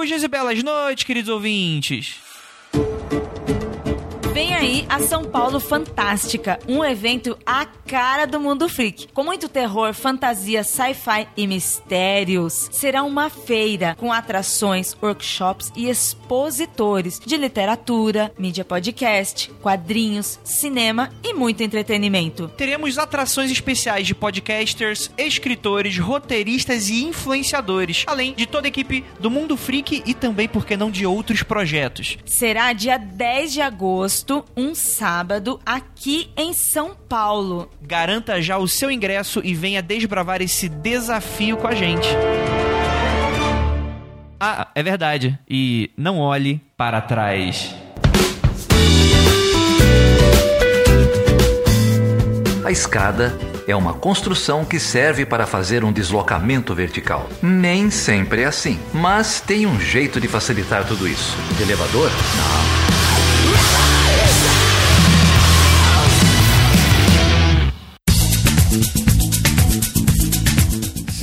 Longos dias e belas noites, queridos ouvintes. Vem aí a São Paulo Fantástica, um evento à cara do mundo freak, com muito terror, fantasia, sci-fi e mistérios. Será uma feira com atrações, workshops e expositores de literatura, mídia podcast, quadrinhos, cinema e muito entretenimento. Teremos atrações especiais de podcasters, escritores, roteiristas e influenciadores, além de toda a equipe do Mundo Freak e também, por que não, de outros projetos. Será dia 10 de agosto um sábado, aqui em São Paulo. Garanta já o seu ingresso e venha desbravar esse desafio com a gente. Ah, é verdade. E não olhe para trás. A escada é uma construção que serve para fazer um deslocamento vertical. Nem sempre é assim, mas tem um jeito de facilitar tudo isso. De elevador? Não.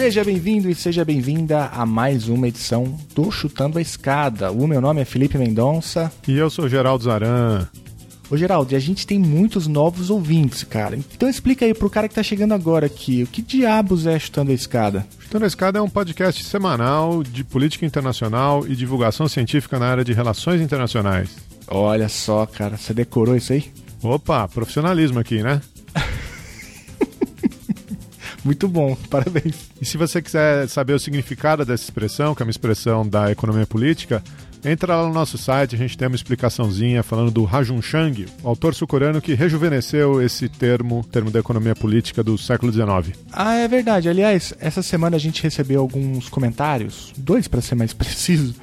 Seja bem-vindo e seja bem-vinda a mais uma edição do Chutando a Escada. O meu nome é Felipe Mendonça. E eu sou Geraldo Zaran. Ô Geraldo, a gente tem muitos novos ouvintes, cara. Então explica aí pro cara que tá chegando agora aqui, o que diabos é Chutando a Escada? Chutando a Escada é um podcast semanal de política internacional e divulgação científica na área de relações internacionais. Olha só, cara, você decorou isso aí? Opa, profissionalismo aqui, né? Muito bom, parabéns. E se você quiser saber o significado dessa expressão, que é uma expressão da economia política, entra lá no nosso site, a gente tem uma explicaçãozinha falando do Rajun Chang, o autor sul-coreano que rejuvenesceu esse termo, termo da economia política do século XIX. Ah, é verdade. Aliás, essa semana a gente recebeu alguns comentários, dois para ser mais preciso,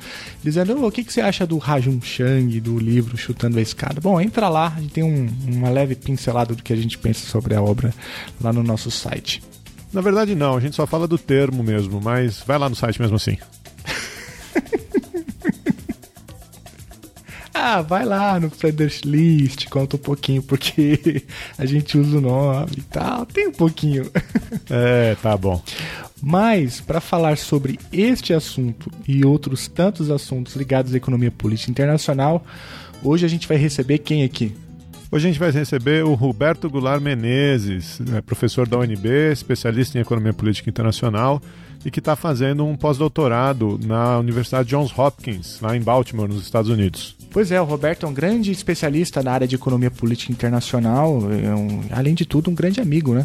dizendo oh, o que, que você acha do Rajun Chang, do livro Chutando a Escada. Bom, entra lá, a gente tem um, uma leve pincelada do que a gente pensa sobre a obra lá no nosso site. Na verdade, não, a gente só fala do termo mesmo, mas vai lá no site mesmo assim. ah, vai lá no Freders List, conta um pouquinho porque a gente usa o nome e tal. Tem um pouquinho. é, tá bom. Mas, para falar sobre este assunto e outros tantos assuntos ligados à economia política internacional, hoje a gente vai receber quem aqui? Hoje a gente vai receber o Roberto Goulart Menezes, né, professor da UNB, especialista em economia política internacional e que está fazendo um pós-doutorado na Universidade Johns Hopkins, lá em Baltimore, nos Estados Unidos. Pois é, o Roberto é um grande especialista na área de economia política internacional, é um, além de tudo, um grande amigo, né?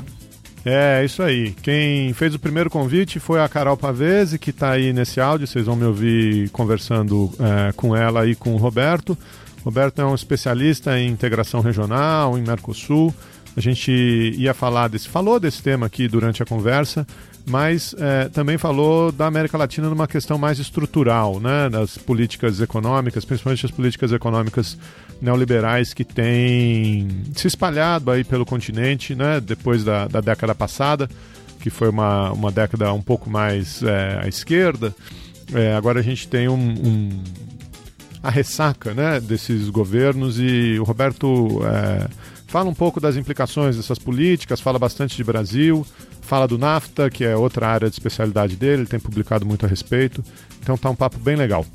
É, isso aí. Quem fez o primeiro convite foi a Carol Pavese, que está aí nesse áudio. Vocês vão me ouvir conversando é, com ela e com o Roberto. Roberto é um especialista em integração regional, em Mercosul. A gente ia falar desse, falou desse tema aqui durante a conversa, mas é, também falou da América Latina numa questão mais estrutural, né, das políticas econômicas, principalmente as políticas econômicas neoliberais que têm se espalhado aí pelo continente, né, depois da, da década passada, que foi uma, uma década um pouco mais é, à esquerda. É, agora a gente tem um, um a ressaca né, desses governos e o Roberto é, fala um pouco das implicações dessas políticas, fala bastante de Brasil, fala do NAFTA, que é outra área de especialidade dele, ele tem publicado muito a respeito. Então tá um papo bem legal.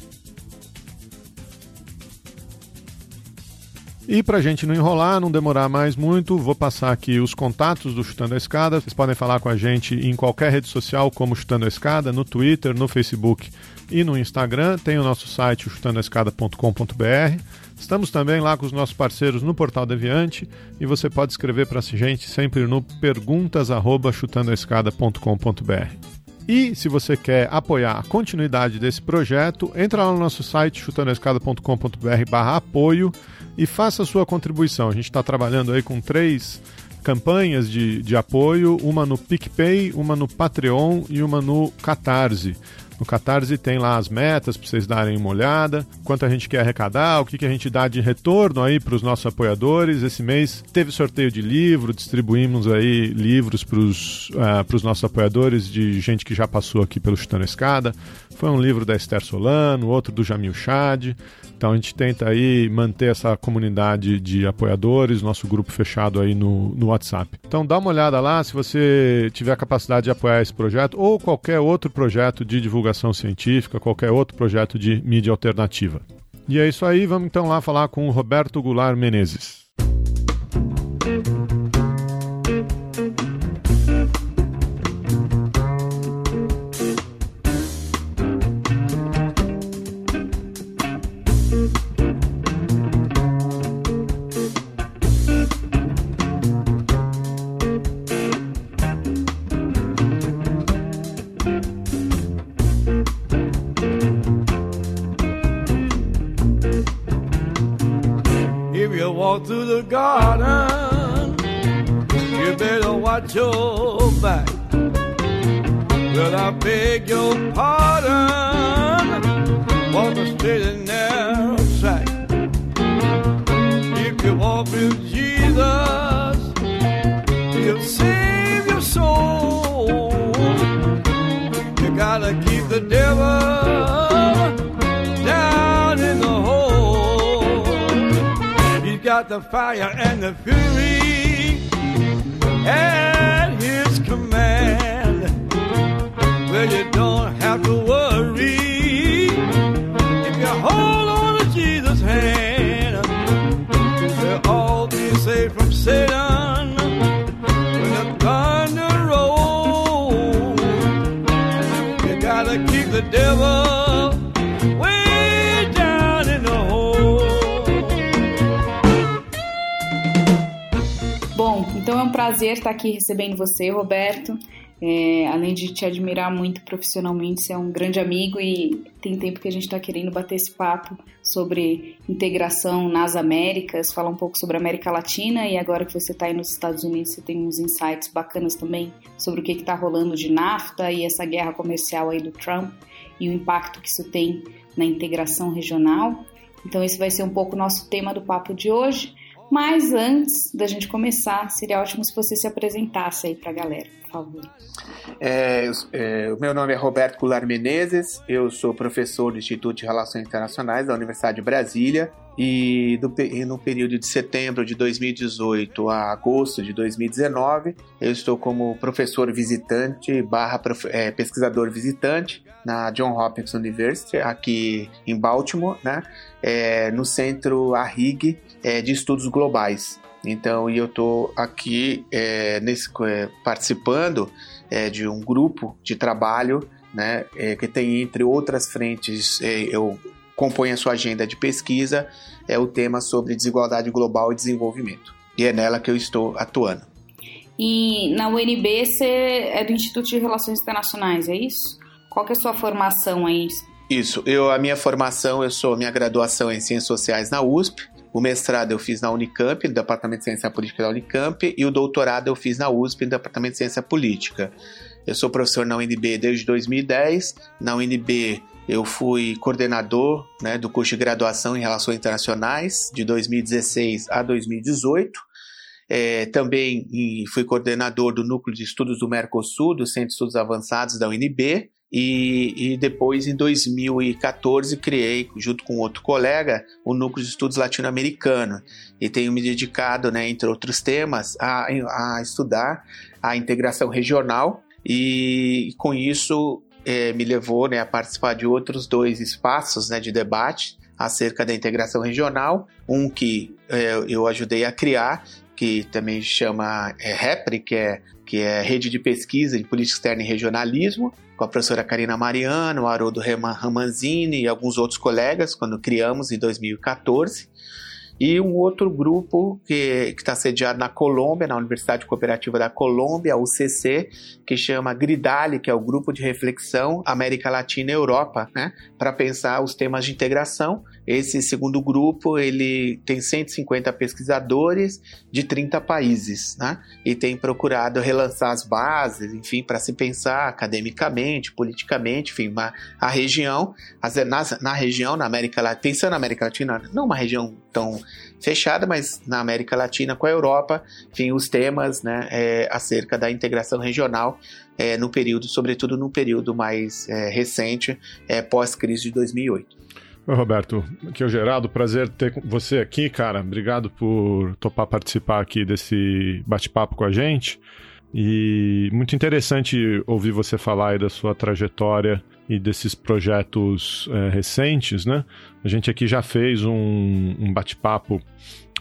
E para a gente não enrolar, não demorar mais muito, vou passar aqui os contatos do Chutando a Escada. Vocês podem falar com a gente em qualquer rede social, como Chutando a Escada, no Twitter, no Facebook e no Instagram. Tem o nosso site, chutandoaescada.com.br. Estamos também lá com os nossos parceiros no Portal Deviante e você pode escrever para a gente sempre no perguntas@chutandoaescada.com.br. E se você quer apoiar a continuidade desse projeto, entra lá no nosso site chutandoaescada.com.br/apoio e faça a sua contribuição. A gente está trabalhando aí com três campanhas de, de apoio, uma no PicPay, uma no Patreon e uma no Catarse. No Catarse tem lá as metas para vocês darem uma olhada, quanto a gente quer arrecadar, o que, que a gente dá de retorno aí para os nossos apoiadores. Esse mês teve sorteio de livro, distribuímos aí livros para os uh, nossos apoiadores de gente que já passou aqui pelo Chutando Escada. Foi um livro da Esther Solano, outro do Jamil Chad. Então a gente tenta aí manter essa comunidade de apoiadores, nosso grupo fechado aí no, no WhatsApp. Então dá uma olhada lá se você tiver a capacidade de apoiar esse projeto ou qualquer outro projeto de divulgação científica, qualquer outro projeto de mídia alternativa. E é isso aí, vamos então lá falar com o Roberto Goulart Menezes. Walk through the garden, you better watch your back. Well, I beg your pardon, walk a straight and narrow track. If you walk with Jesus, he'll save your soul. You gotta keep the devil He's the fire and the fury at his command. Well, you don't have to worry if you hold on to Jesus' hand. We'll all be safe from Satan when the thunder rolls. You gotta keep the devil prazer estar aqui recebendo você, Roberto. É, além de te admirar muito profissionalmente, você é um grande amigo e tem tempo que a gente está querendo bater esse papo sobre integração nas Américas, falar um pouco sobre a América Latina e agora que você está aí nos Estados Unidos, você tem uns insights bacanas também sobre o que está rolando de NAFTA e essa guerra comercial aí do Trump e o impacto que isso tem na integração regional. Então esse vai ser um pouco o nosso tema do papo de hoje. Mas antes da gente começar, seria ótimo se você se apresentasse aí para a galera, favor. É, é, o meu nome é Roberto Goulart Menezes, eu sou professor do Instituto de Relações Internacionais da Universidade de Brasília e, do e no período de setembro de 2018 a agosto de 2019 eu estou como professor visitante barra prof- é, pesquisador visitante na John Hopkins University aqui em Baltimore, né, é, no centro ARIG é, de estudos globais. Então, e eu estou aqui é, nesse, é, participando é, de um grupo de trabalho, né, é, que tem entre outras frentes, é, eu compõe a sua agenda de pesquisa, é o tema sobre desigualdade global e desenvolvimento. E é nela que eu estou atuando. E na UNB você é do Instituto de Relações Internacionais, é isso? Qual que é a sua formação aí? Isso, eu a minha formação, eu sou minha graduação em Ciências Sociais na USP, o mestrado eu fiz na Unicamp, no Departamento de Ciência Política da Unicamp, e o doutorado eu fiz na USP, no Departamento de Ciência Política. Eu sou professor na UNB desde 2010. Na UNB eu fui coordenador né, do curso de graduação em Relações Internacionais de 2016 a 2018. É, também fui coordenador do Núcleo de Estudos do Mercosul, do Centro de Estudos Avançados da UNB, e, e depois, em 2014, criei, junto com outro colega, o Núcleo de Estudos Latino-Americano. E tenho me dedicado, né, entre outros temas, a, a estudar a integração regional, e com isso eh, me levou né, a participar de outros dois espaços né, de debate acerca da integração regional. Um que eh, eu ajudei a criar, que também chama é, REPRE, que é, que é Rede de Pesquisa de Política Externa e Regionalismo, com a professora Karina Mariano, o Haroldo Rama- Ramanzini e alguns outros colegas, quando criamos em 2014. E um outro grupo que está sediado na Colômbia, na Universidade Cooperativa da Colômbia, a UCC, que chama Gridali, que é o Grupo de Reflexão América Latina e Europa, né, para pensar os temas de integração. Esse segundo grupo, ele tem 150 pesquisadores de 30 países, né, e tem procurado relançar as bases, enfim, para se pensar academicamente, politicamente, enfim, a região, na, na região, na América Latina, pensando na América Latina, não uma região tão fechada, mas na América Latina com a Europa, enfim, os temas né, é, acerca da integração regional é, no período, sobretudo no período mais é, recente, é, pós-crise de 2008. Roberto, aqui é o Geraldo, prazer ter você aqui, cara. Obrigado por topar participar aqui desse bate-papo com a gente. E muito interessante ouvir você falar aí da sua trajetória e desses projetos é, recentes, né? A gente aqui já fez um, um bate-papo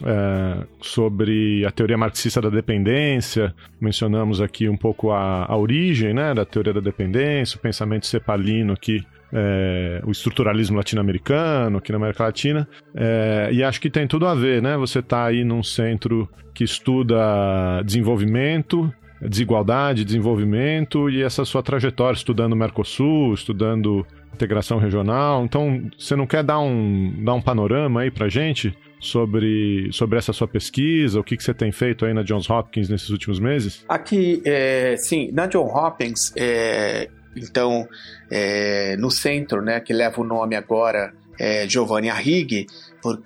é, sobre a teoria marxista da dependência, mencionamos aqui um pouco a, a origem né, da teoria da dependência, o pensamento cepalino aqui é, o estruturalismo latino-americano aqui na América Latina. É, e acho que tem tudo a ver, né? Você está aí num centro que estuda desenvolvimento, desigualdade, desenvolvimento e essa sua trajetória estudando Mercosul, estudando integração regional. Então, você não quer dar um, dar um panorama aí pra gente sobre, sobre essa sua pesquisa, o que, que você tem feito aí na Johns Hopkins nesses últimos meses? Aqui, é, sim, na Johns Hopkins, é, então, é, no centro, né, que leva o nome agora é, Giovanni Arrighi,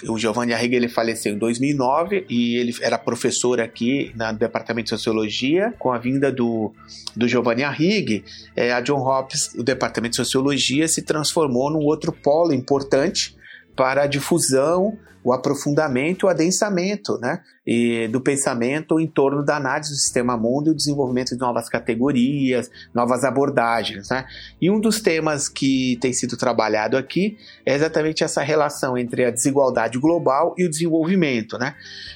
o Giovanni Arrighi ele faleceu em 2009 e ele era professor aqui no departamento de sociologia. Com a vinda do, do Giovanni Arrighi, é, a John Hopkins, o departamento de sociologia, se transformou num outro polo importante para a difusão o aprofundamento, o adensamento né, e do pensamento em torno da análise do sistema mundo e o desenvolvimento de novas categorias, novas abordagens. Né? E um dos temas que tem sido trabalhado aqui é exatamente essa relação entre a desigualdade global e o desenvolvimento. Né?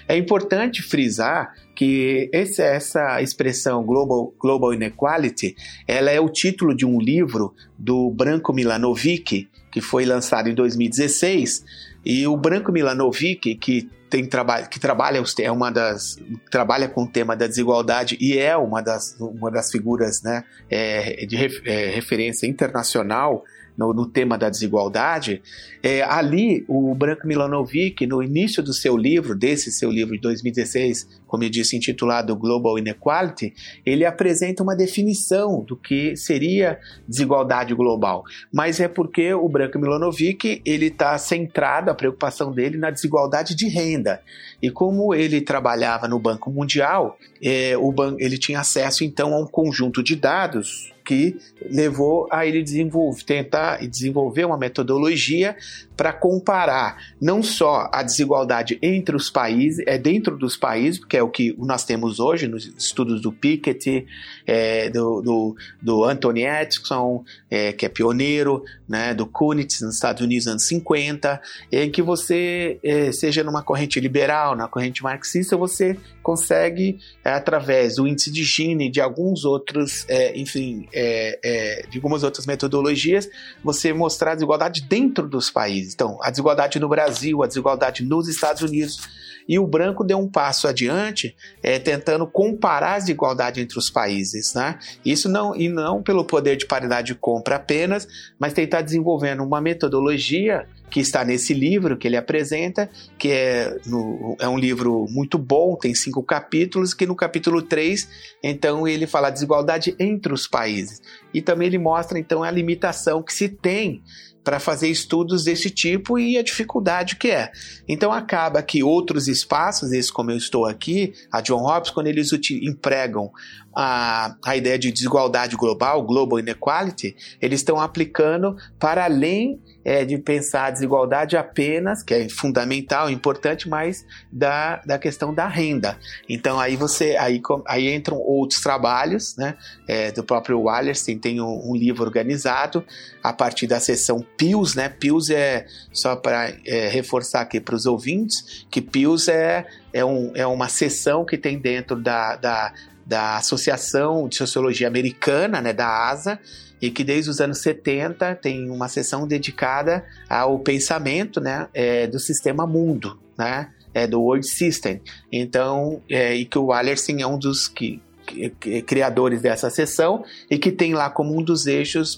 É importante frisar que esse, essa expressão global, global Inequality ela é o título de um livro do Branco Milanovic, que foi lançado em 2016, e o Branco Milanovic, que tem trabalho que trabalha é uma das trabalha com o tema da desigualdade e é uma das, uma das figuras né, é, de é, referência internacional no, no tema da desigualdade, é, ali o Branco Milanovic, no início do seu livro, desse seu livro de 2016, como eu disse, intitulado Global Inequality, ele apresenta uma definição do que seria desigualdade global. Mas é porque o Branco Milanovic ele está centrado, a preocupação dele, na desigualdade de renda. E como ele trabalhava no Banco Mundial, é, ban ele tinha acesso então a um conjunto de dados que levou a ele desenvolver, tentar desenvolver uma metodologia para comparar não só a desigualdade entre os países, é dentro dos países, que é o que nós temos hoje nos estudos do Piketty, é, do, do, do Anthony Atkinson, é, que é pioneiro, né, do Kunitz nos Estados Unidos nos anos 50, em que você, é, seja numa corrente liberal, na corrente marxista, você consegue, é, através do índice de Gini de alguns outros, é, enfim, é, é, de algumas outras metodologias, você mostrar a desigualdade dentro dos países. Então, a desigualdade no Brasil, a desigualdade nos Estados Unidos. E o branco deu um passo adiante, é, tentando comparar as desigualdades entre os países. Né? Isso não, e não pelo poder de paridade de compra apenas, mas tentar desenvolvendo uma metodologia que está nesse livro que ele apresenta, que é, no, é um livro muito bom, tem cinco capítulos, que no capítulo 3, então ele fala desigualdade entre os países. E também ele mostra então a limitação que se tem para fazer estudos desse tipo e a dificuldade que é. Então acaba que outros espaços, esse como eu estou aqui, a John Hopkins, quando eles empregam a, a ideia de desigualdade global, global inequality, eles estão aplicando para além é, de pensar a desigualdade apenas, que é fundamental, importante, mas da, da questão da renda. Então aí você aí, aí entram outros trabalhos, né? É, do próprio Wallerstein tem um, um, livro organizado a partir da seção PIUS, né? PIUS é só para é, reforçar aqui para os ouvintes que PIUS é é, um, é uma seção que tem dentro da, da, da Associação de Sociologia Americana, né, da ASA, e que desde os anos 70 tem uma sessão dedicada ao pensamento né, é, do sistema mundo, né, é, do World System. Então, é, e que o Wallerstein é um dos que, que, criadores dessa sessão e que tem lá como um dos eixos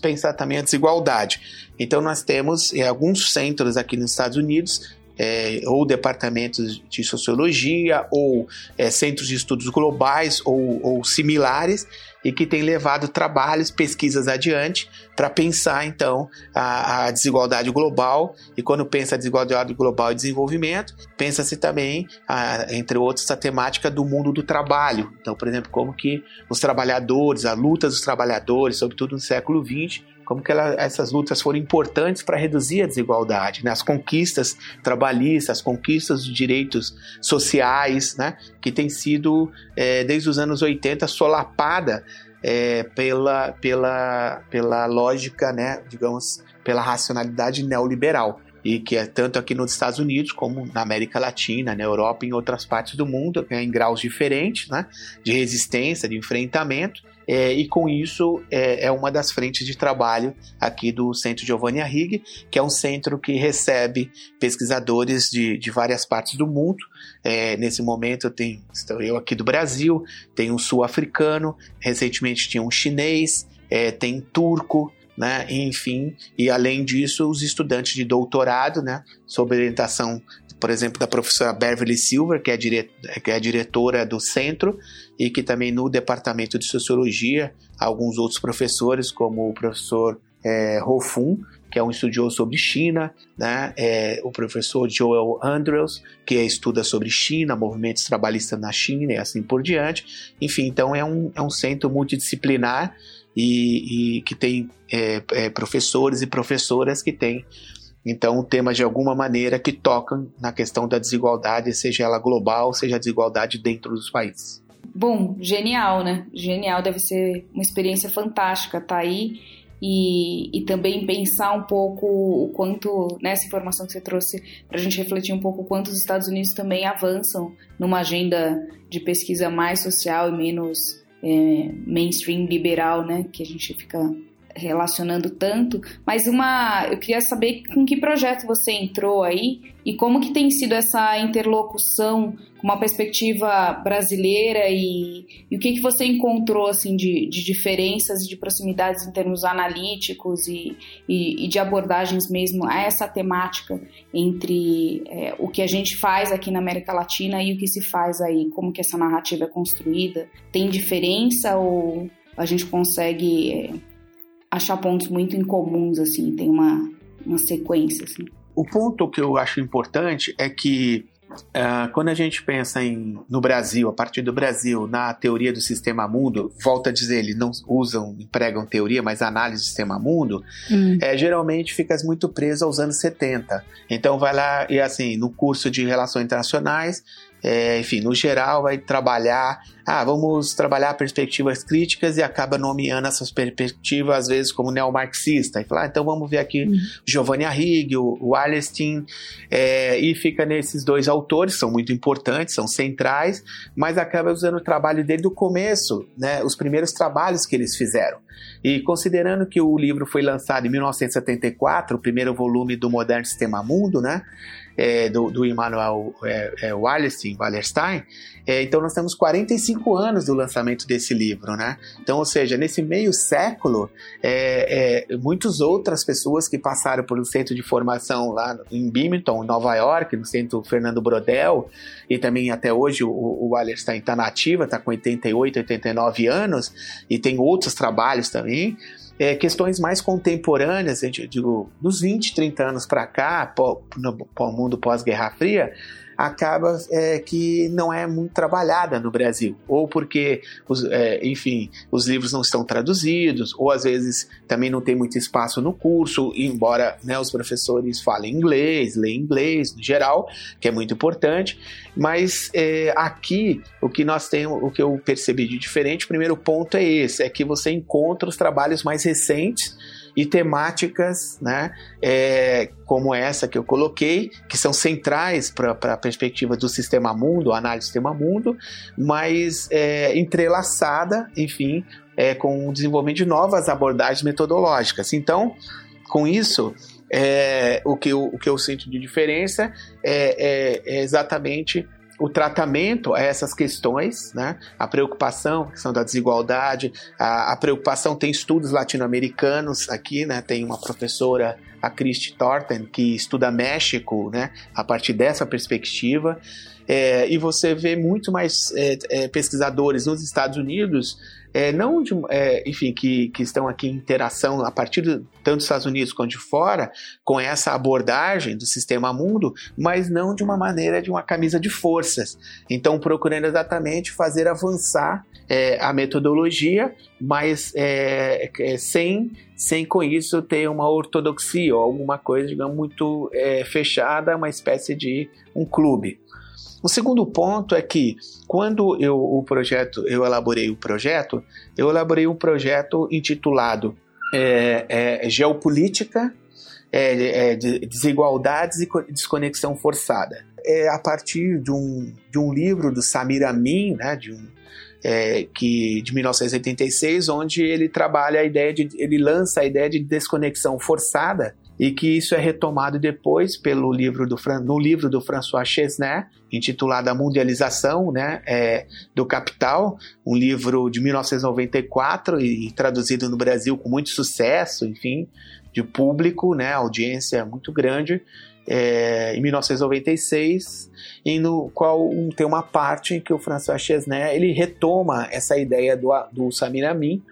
a desigualdade. Então, nós temos é, alguns centros aqui nos Estados Unidos é, ou departamentos de sociologia, ou é, centros de estudos globais ou, ou similares, e que tem levado trabalhos, pesquisas adiante para pensar então a, a, desigualdade global. E quando pensa a desigualdade global e desenvolvimento, pensa-se também, a, entre outros, a temática do mundo do trabalho. Então, por exemplo, como que os trabalhadores, a luta dos trabalhadores, sobretudo no século XX, como que ela, essas lutas foram importantes para reduzir a desigualdade, né? as conquistas trabalhistas, as conquistas dos direitos sociais, né? que tem sido, é, desde os anos 80, solapada é, pela, pela, pela lógica, né, digamos, pela racionalidade neoliberal e que é tanto aqui nos Estados Unidos como na América Latina, na Europa e em outras partes do mundo, né, em graus diferentes, né, de resistência, de enfrentamento. É, e com isso é, é, uma das frentes de trabalho aqui do Centro Giovanni Arrighi, que é um centro que recebe pesquisadores de, de várias partes do mundo. É, nesse momento tem, estou eu aqui do Brasil, tem um sul-africano, recentemente tinha um chinês, é, tem turco, né? Enfim, e além disso, os estudantes de doutorado, né? Sob orientação, por exemplo, da professora Beverly Silver, que é, dire... que é diretora do centro, e que também no departamento de sociologia, alguns outros professores, como o professor é, Hofun, que é um estudioso sobre China, né? É, o professor Joel Andrews, que estuda sobre China, movimentos trabalhistas na China e assim por diante. Enfim, então é um, é um centro multidisciplinar e, e que tem é, professores e professoras que têm então temas de alguma maneira que tocam na questão da desigualdade, seja ela global, seja a desigualdade dentro dos países. Bom, genial, né? Genial, deve ser uma experiência fantástica tá aí e, e também pensar um pouco o quanto, nessa né, informação que você trouxe, para a gente refletir um pouco o quanto os Estados Unidos também avançam numa agenda de pesquisa mais social e menos é, mainstream liberal, né, que a gente fica relacionando tanto, mas uma, eu queria saber com que projeto você entrou aí e como que tem sido essa interlocução com uma perspectiva brasileira e, e o que que você encontrou assim de, de diferenças e de proximidades em termos analíticos e, e, e, de abordagens mesmo a essa temática entre é, o que a gente faz aqui na América Latina e o que se faz aí, como que essa narrativa é construída, tem diferença ou a gente consegue é, achar pontos muito incomuns, assim, tem uma, uma sequência, assim. O ponto que eu acho importante é que uh, quando a gente pensa em, no Brasil, a partir do Brasil, na teoria do sistema mundo, volta a dizer, eles não usam, empregam teoria, mas análise do sistema mundo, hum. é, geralmente fica muito preso aos anos 70. Então vai lá e assim, no curso de relações internacionais, é, enfim, no geral, vai trabalhar. Ah, vamos trabalhar perspectivas críticas e acaba nomeando essas perspectivas, às vezes, como neomarxista. E fala, ah, então vamos ver aqui uhum. Giovanni Arrighi, o, o é, e fica nesses dois autores, são muito importantes, são centrais, mas acaba usando o trabalho dele do começo, né, os primeiros trabalhos que eles fizeram. E considerando que o livro foi lançado em 1974, o primeiro volume do Moderno Sistema Mundo, né? É, do, do Immanuel é, é, Wallerstein, Wallerstein é, então nós temos 45 anos do lançamento desse livro, né? Então, ou seja, nesse meio século, é, é, muitas outras pessoas que passaram por um centro de formação lá em Binghamton, Nova York, no centro Fernando Brodel, e também até hoje o, o Wallerstein está nativa, está com 88, 89 anos, e tem outros trabalhos também é, questões mais contemporâneas, eu digo, dos 20, 30 anos para cá, no, no mundo pós-Guerra Fria, acaba é, que não é muito trabalhada no Brasil, ou porque, os, é, enfim, os livros não estão traduzidos, ou às vezes também não tem muito espaço no curso, embora né, os professores falem inglês, leem inglês no geral, que é muito importante, mas é, aqui o que nós temos, o que eu percebi de diferente, o primeiro ponto é esse, é que você encontra os trabalhos mais recentes e temáticas, né, é, como essa que eu coloquei, que são centrais para a perspectiva do sistema mundo, análise do sistema mundo, mas é, entrelaçada, enfim, é, com o desenvolvimento de novas abordagens metodológicas. Então, com isso, é, o, que eu, o que eu sinto de diferença é, é, é exatamente o tratamento a essas questões, né? a preocupação, a questão da desigualdade, a, a preocupação, tem estudos latino-americanos aqui, né? tem uma professora, a Christy Thornton, que estuda México né? a partir dessa perspectiva, é, e você vê muito mais é, é, pesquisadores nos Estados Unidos é, não de, é, enfim, que, que estão aqui em interação a partir de, tanto dos Estados Unidos quanto de fora, com essa abordagem do sistema mundo, mas não de uma maneira de uma camisa de forças. Então, procurando exatamente fazer avançar é, a metodologia, mas é, é, sem, sem com isso ter uma ortodoxia ou alguma coisa, digamos, muito é, fechada, uma espécie de um clube. O segundo ponto é que quando eu o projeto, eu elaborei o projeto, eu elaborei um projeto intitulado é, é, Geopolítica, é, é de Desigualdades e Desconexão Forçada. É a partir de um, de um livro do Samir Amin, né, de um, é, que de 1986, onde ele trabalha a ideia de, ele lança a ideia de desconexão forçada e que isso é retomado depois pelo livro do no livro do François Chesnais, intitulado A Mundialização né, é, do Capital, um livro de 1994 e, e traduzido no Brasil com muito sucesso, enfim, de público, né, audiência muito grande, é, em 1996, e no qual tem uma parte em que o François Chesnais ele retoma essa ideia do, do Samir Amin,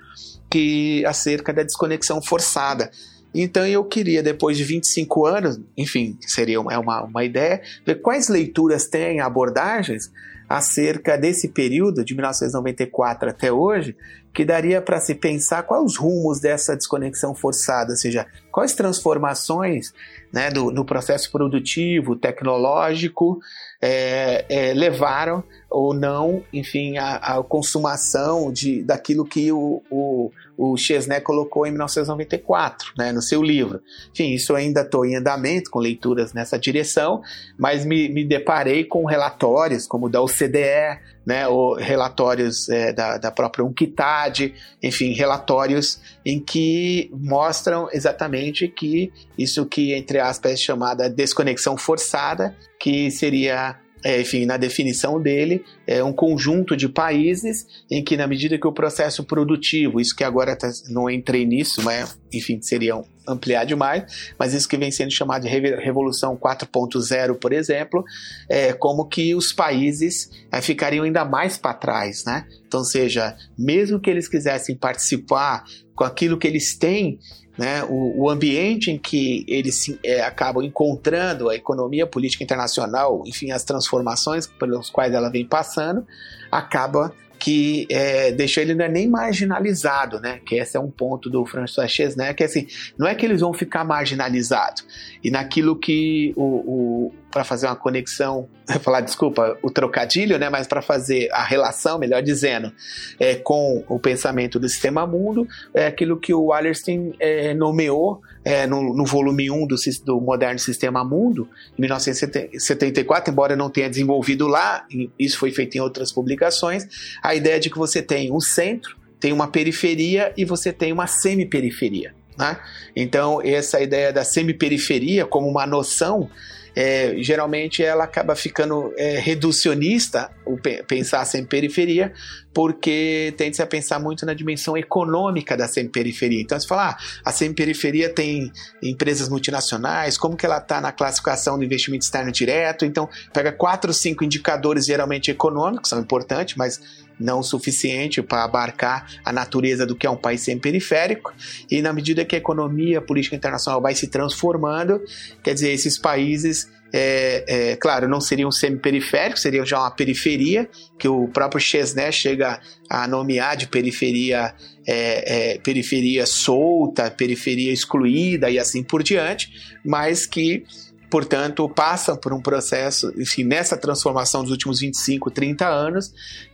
que acerca da desconexão forçada. Então eu queria, depois de 25 anos, enfim, seria uma, uma, uma ideia, ver quais leituras tem abordagens acerca desse período, de 1994 até hoje, que daria para se pensar quais os rumos dessa desconexão forçada, ou seja, quais transformações né, do, no processo produtivo, tecnológico, é, é, levaram ou não, enfim, a, a consumação de, daquilo que o, o, o Chesney colocou em 1994, né, no seu livro. Enfim, isso ainda estou em andamento, com leituras nessa direção, mas me, me deparei com relatórios como o da OCDE, né, ou relatórios é, da, da própria UNCTAD, enfim, relatórios em que mostram exatamente que isso que, entre aspas, é chamada desconexão forçada, que seria é, enfim, na definição dele, é um conjunto de países em que, na medida que o processo produtivo, isso que agora tá, não entrei nisso, mas, enfim, seria ampliar demais, mas isso que vem sendo chamado de Revolução 4.0, por exemplo, é como que os países é, ficariam ainda mais para trás, né? Então, seja, mesmo que eles quisessem participar com aquilo que eles têm né, o, o, ambiente em que eles é, acabam encontrando a economia política internacional, enfim, as transformações pelos quais ela vem passando, acaba que é, deixa ele não é nem marginalizado, né? Que esse é um ponto do François Chesnais, que é assim, não é que eles vão ficar marginalizados. E naquilo que o, o para fazer uma conexão, falar desculpa, o trocadilho, né? Mas para fazer a relação, melhor dizendo, é, com o pensamento do sistema mundo, é aquilo que o Wallerstein é, nomeou é, no, no, volume 1 do, do Moderno Sistema Mundo, em 1974, embora não tenha desenvolvido lá, isso foi feito em outras publicações, a ideia de que você tem um centro, tem uma periferia e você tem uma semiperiferia. Né? Então, essa ideia da semiperiferia como uma noção é, geralmente ela acaba ficando é, reducionista, o pensar sem periferia, porque tende-se a pensar muito na dimensão econômica da semiperiferia. Então, você fala, ah, a semiperiferia tem empresas multinacionais, como que ela está na classificação do investimento externo direto? Então, pega quatro, cinco indicadores geralmente econômicos, são importantes, mas não suficiente para abarcar a natureza do que é um país semi-periférico, e na medida que a economia a política internacional vai se transformando, quer dizer, esses países é, é, claro, não seriam semi-periféricos, seriam já uma periferia, que o próprio Chesney chega a nomear de periferia, é, é, periferia solta, periferia excluída e assim por diante, mas que portanto, passam por um processo, enfim, nessa transformação dos últimos 25, 30 anos,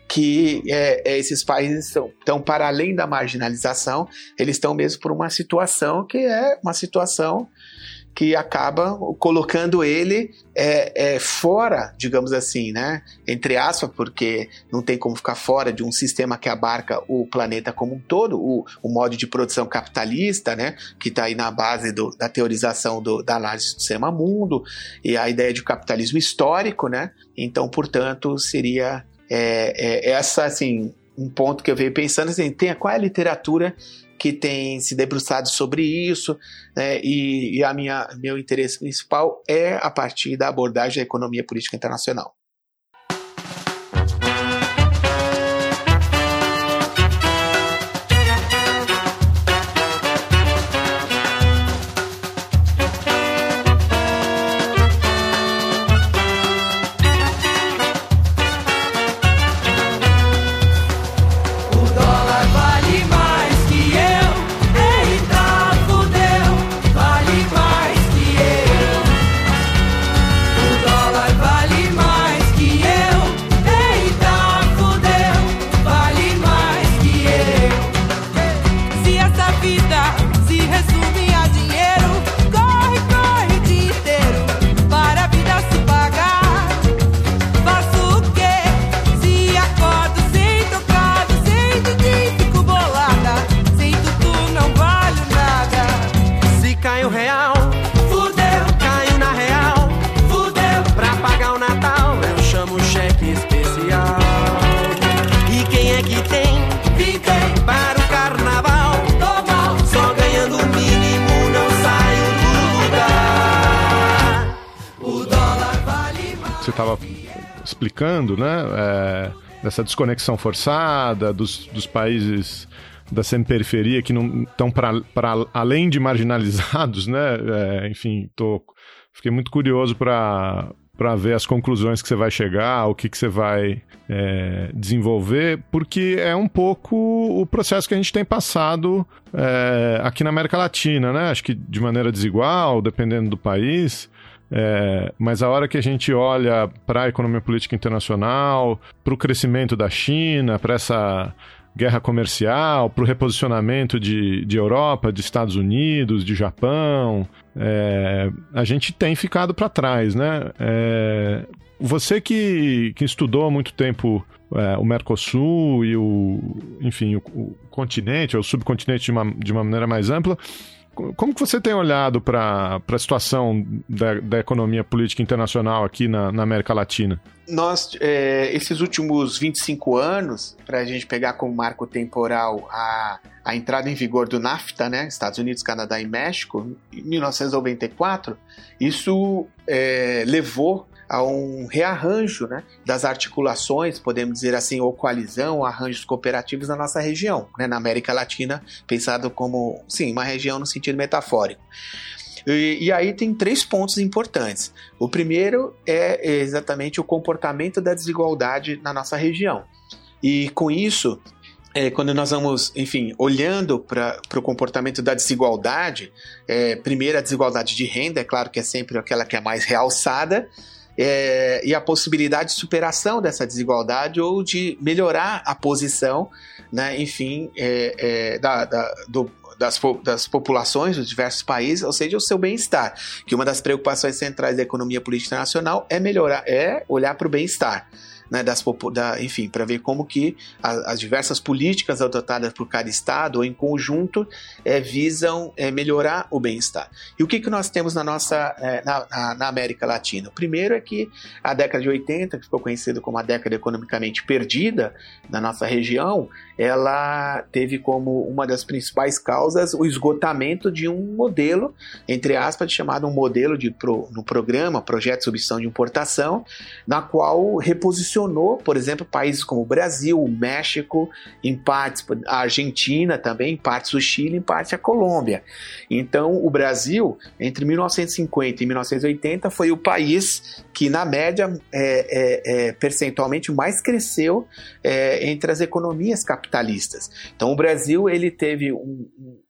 que é, é, esses países estão para além da marginalização, eles estão mesmo por uma situação que é uma situação que acaba colocando ele é, é, fora, digamos assim, né? Entre aspas, porque não tem como ficar fora de um sistema que abarca o planeta como um todo, o, o modo de produção capitalista, né? Que está aí na base do, da teorização do, da análise do sistema mundo e a ideia de capitalismo histórico, né? Então, portanto, seria é, é, essa, assim, um ponto que eu venho pensando, assim, tem, qual é a literatura que tem se debruçado sobre isso, né, e, e a minha, meu interesse principal é a partir da abordagem da economia política internacional. Explicando, né? É, dessa desconexão forçada dos, dos países da semi-periferia que não estão para além de marginalizados, né? É, enfim, tô, fiquei muito curioso para para ver as conclusões que você vai chegar, o que, que você vai é, desenvolver, porque é um pouco o processo que a gente tem passado é, aqui na América Latina, né? Acho que de maneira desigual, dependendo do país. É, mas a hora que a gente olha para a economia política internacional, para o crescimento da China, para essa guerra comercial, para o reposicionamento de, de Europa, de Estados Unidos, de Japão, é, a gente tem ficado para trás, né? É, você que, que estudou há muito tempo é, o Mercosul e o, enfim, o, o continente, ou o subcontinente de uma, de uma maneira mais ampla, como que você tem olhado para a situação da, da, economia política internacional aqui na, na América Latina? Nós, é, esses últimos 25 anos, para a gente pegar como marco temporal a, a entrada em vigor do NAFTA, né, Estados Unidos, Canadá e México, em 1994, isso é, levou a um rearranjo né, das articulações, podemos dizer assim, ou coalizão, arranjos cooperativos na nossa região, né, na América Latina, pensado como, sim, uma região no sentido metafórico. E, e, aí tem três pontos importantes. O primeiro é exatamente o comportamento da desigualdade na nossa região. E com isso, é, quando nós vamos, enfim, olhando para o comportamento da desigualdade, é, primeiro a desigualdade de renda, é claro que é sempre aquela que é mais realçada, é, e a possibilidade de superação dessa desigualdade ou de melhorar a posição, né, enfim, é, é, da, da, do, das, das, populações dos diversos países, ou seja, o seu bem-estar. Que uma das preocupações centrais da economia política nacional é melhorar, é olhar para o bem-estar né, das, da, enfim, para ver como que a, as diversas políticas adotadas por cada estado em conjunto é, visam é, melhorar o bem-estar. E o que, que nós temos na nossa é, na, na, América Latina? O primeiro é que a década de 80, que ficou conhecida como a década economicamente perdida na nossa região, ela teve como uma das principais causas o esgotamento de um modelo, entre aspas, chamado um modelo de pro, no programa, projeto de substituição de importação, na qual reposicionou por exemplo, países como o Brasil, o México, em partes a Argentina também, em partes o Chile, em parte a Colômbia. Então, o Brasil, entre 1950 e 1980, foi o país que, na média, é, é, é, percentualmente mais cresceu é, entre as economias capitalistas. Então, o Brasil ele teve um,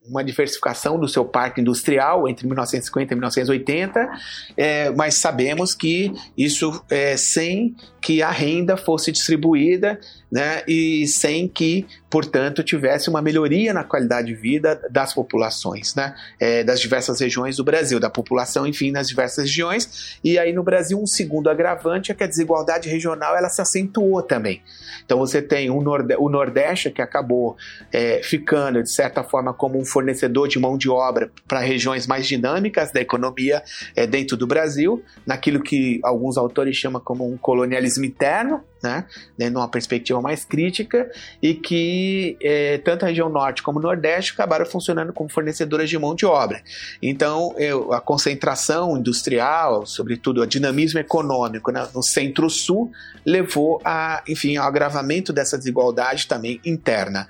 uma diversificação do seu parque industrial entre 1950 e 1980, é, mas sabemos que isso é, sem que a renda fosse distribuída né, e sem que, portanto, tivesse uma melhoria na qualidade de vida das populações, né, é, das diversas regiões do Brasil, da população, enfim, nas diversas regiões. E aí no Brasil um segundo agravante é que a desigualdade regional ela se acentuou também. Então você tem o, Nord o Nordeste que acabou é, ficando de certa forma como um fornecedor de mão de obra para regiões mais dinâmicas da economia é, dentro do Brasil, naquilo que alguns autores chamam como um colonialismo interno, né, numa perspectiva mais crítica, e que é, tanto a região norte como o nordeste acabaram funcionando como fornecedoras de mão de obra. Então, eu, a concentração industrial, sobretudo o dinamismo econômico né, no centro-sul, levou a, enfim, ao agravamento dessa desigualdade também interna.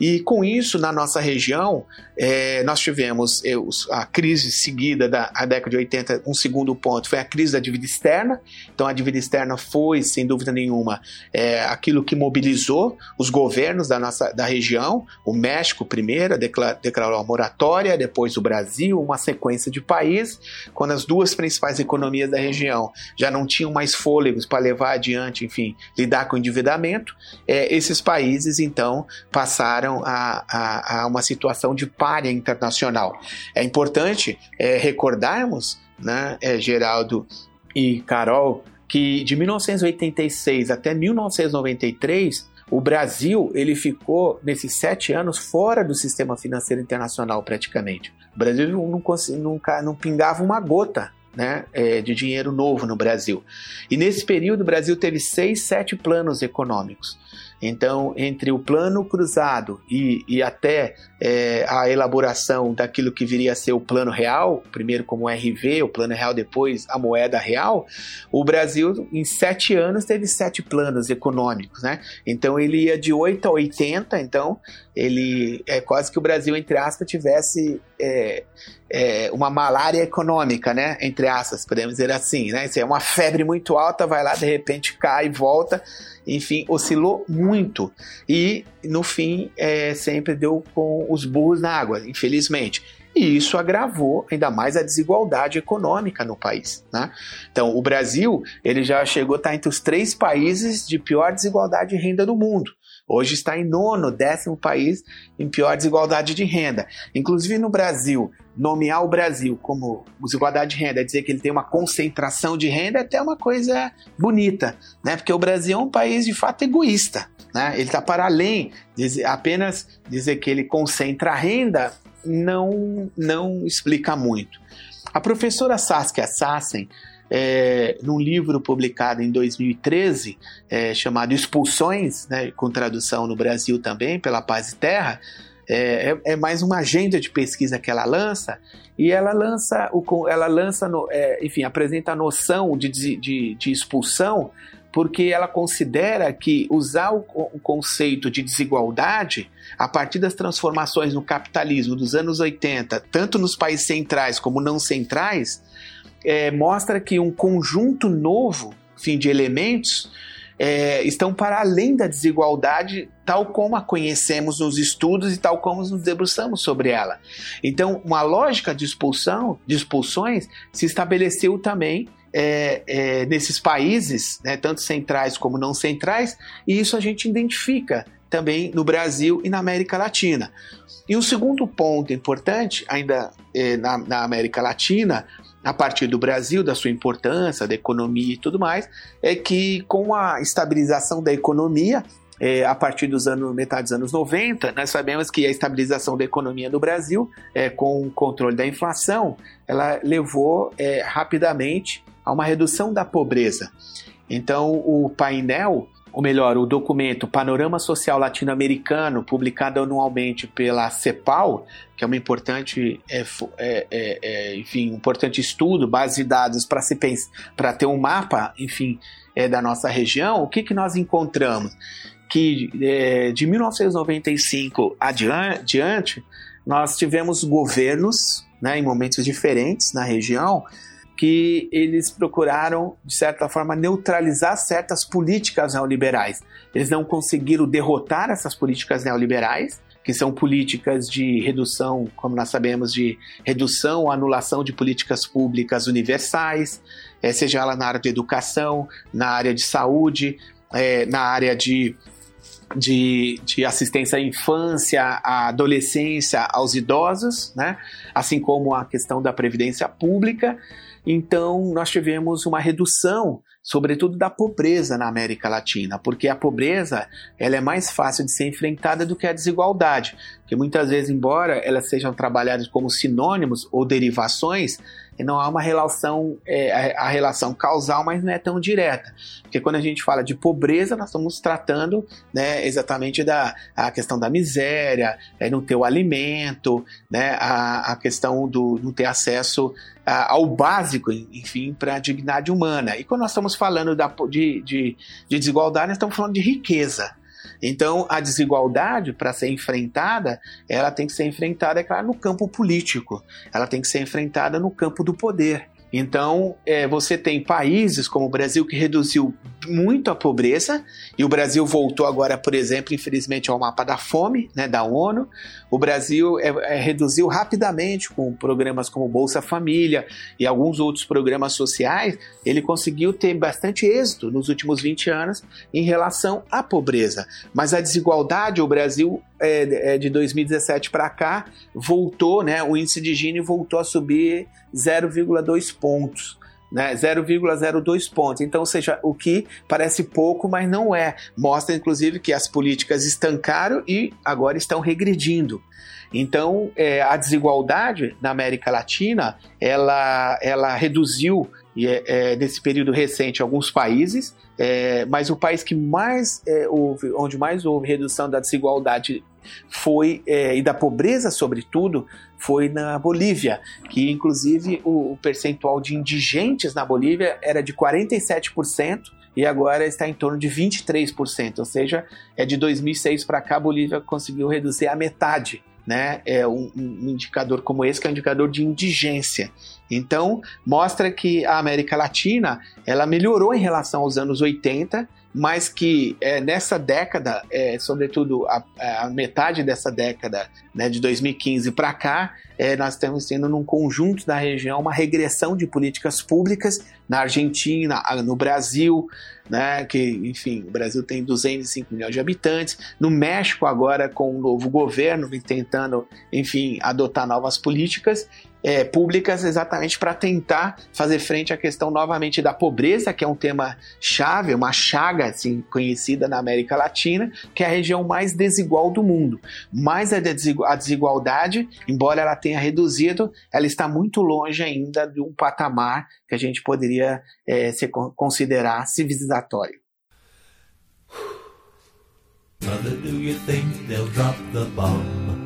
E com isso, na nossa região, é, nós tivemos eu, a crise seguida da década de 80, um segundo ponto foi a crise da dívida externa. Então, a dívida externa foi, sem dúvida nenhuma, é, aquilo que mobilizou os governos da nossa da região. O México, primeiro, declarou, declarou a moratória, depois o Brasil, uma sequência de países, quando as duas principais economias da região já não tinham mais fôlegos para levar adiante, enfim, lidar com o endividamento, é, esses países, então, passaram a, a, a uma situação de párea internacional. É importante é, recordarmos, né, é, Geraldo e Carol, que de 1986 até 1993 o Brasil ele ficou nesses sete anos fora do sistema financeiro internacional praticamente. O Brasil não, não, não pingava uma gota né, é, de dinheiro novo no Brasil. E nesse período, o Brasil teve seis, sete planos econômicos. Então, entre o plano cruzado e, e até é, a elaboração daquilo que viria a ser o plano real, primeiro como RV, o plano real, depois a moeda real, o Brasil, em sete anos, teve sete planos econômicos. Né? Então, ele ia de 8 a 80, então, ele é quase que o Brasil, entre aspas, tivesse é, é, uma malária econômica, né? Entre aspas, podemos dizer assim, né? Se é uma febre muito alta, vai lá, de repente cai e volta enfim, oscilou muito e no fim é, sempre deu com os burros na água, infelizmente. E isso agravou ainda mais a desigualdade econômica no país. Né? Então, o Brasil ele já chegou a estar entre os três países de pior desigualdade de renda do mundo. Hoje está em nono, décimo país em pior desigualdade de renda. Inclusive no Brasil, nomear o Brasil como desigualdade de renda, é dizer que ele tem uma concentração de renda, é até uma coisa bonita, né? Porque o Brasil é um país de fato egoísta, né? Ele está para além de apenas dizer que ele concentra a renda, não, não explica muito. A professora Saskia Sassen, é, num livro publicado em 2013, é, chamado Expulsões, né, com tradução no Brasil também, pela Paz e Terra, é, é, é, mais uma agenda de pesquisa que ela lança e ela lança, o, ela lança no, é, enfim, apresenta a noção de, de, de, expulsão porque ela considera que usar o, o, conceito de desigualdade a partir das transformações no capitalismo dos anos 80, tanto nos países centrais como não centrais, é, mostra que um conjunto novo enfim, de elementos é, estão para além da desigualdade, tal como a conhecemos nos estudos e tal como nos debruçamos sobre ela. Então, uma lógica de expulsão, de expulsões, se estabeleceu também é, é, nesses países, né, tanto centrais como não centrais, e isso a gente identifica também no Brasil e na América Latina. E o segundo ponto importante, ainda é, na, na América Latina, a partir do Brasil, da sua importância, da economia e tudo mais, é que com a estabilização da economia, é, a partir dos anos, metade dos anos 90, nós sabemos que a estabilização da economia no Brasil, é, com o controle da inflação, ela levou é, rapidamente a uma redução da pobreza. Então, o painel ou melhor, o documento Panorama Social Latino-Americano, publicado anualmente pela CEPAL, que é uma importante, é, é, é, é enfim, um importante estudo, base de dados para se para ter um mapa, enfim, é, da nossa região, o que, que nós encontramos? Que é, de 1995 adiante, nós tivemos governos, né, em momentos diferentes na região, que eles procuraram, de certa forma, neutralizar certas políticas neoliberais. Eles não conseguiram derrotar essas políticas neoliberais, que são políticas de redução, como nós sabemos, de redução ou anulação de políticas públicas universais, é, seja ela na área de educação, na área de saúde, é, na área de de, de, assistência à infância, à adolescência, aos idosos, né? assim como a questão da previdência pública. Então, nós tivemos uma redução, sobretudo da pobreza na América Latina, porque a pobreza ela é mais fácil de ser enfrentada do que a desigualdade, que muitas vezes, embora elas sejam trabalhadas como sinônimos ou derivações, não há uma relação, é, a relação causal, mas não é tão direta. Porque quando a gente fala de pobreza, nós estamos tratando né, exatamente da a questão da miséria, é, não ter o alimento, né, a, a questão do não ter acesso a, ao básico, enfim, para a dignidade humana. E quando nós estamos falando da, de, de, de desigualdade, nós estamos falando de riqueza. Então, a desigualdade, para ser enfrentada, ela tem que ser enfrentada, é claro, no campo político. Ela tem que ser enfrentada no campo do poder. Então, é, você tem países como o Brasil que reduziu muito a pobreza, e o Brasil voltou agora, por exemplo, infelizmente, ao mapa da fome, né, da ONU. O Brasil é, é, reduziu rapidamente com programas como Bolsa Família e alguns outros programas sociais. Ele conseguiu ter bastante êxito nos últimos 20 anos em relação à pobreza. Mas a desigualdade, o Brasil é, é de 2017 para cá voltou, né? O índice de Gini voltou a subir 0,2 pontos. Né, 0,02 pontos. Então, seja, o que parece pouco, mas não é. Mostra, inclusive, que as políticas estancaram e agora estão regredindo. Então, é, a desigualdade na América Latina, ela, ela reduziu é, é, nesse período recente alguns países, é, mas o país que mais é, houve, onde mais houve redução da desigualdade foi é, e da pobreza, sobretudo, foi na Bolívia, que inclusive o, o percentual de indigentes na Bolívia era de 47% e agora está em torno de 23%, ou seja, é de 2006 para cá a Bolívia conseguiu reduzir a metade né, é um, um, indicador como esse, que é um indicador de indigência. Então, mostra que a América Latina ela melhorou em relação aos anos 80, mas que é, nessa década, é, sobretudo a, a, metade dessa década, né, de 2015 para cá, é, nós estamos tendo num conjunto da região uma regressão de políticas públicas na Argentina, no Brasil, né, que, enfim, o Brasil tem 205 milhões de habitantes. No México, agora, com o um novo governo, tentando, enfim, adotar novas políticas é, públicas exatamente para tentar fazer frente à questão novamente da pobreza, que é um tema chave, uma chaga assim, conhecida na América Latina, que é a região mais desigual do mundo. Mas a desigualdade, embora ela tenha reduzido, ela está muito longe ainda de um patamar que a gente poderia é, se considerar civilizatório. Mother, do you think they'll drop the bomb?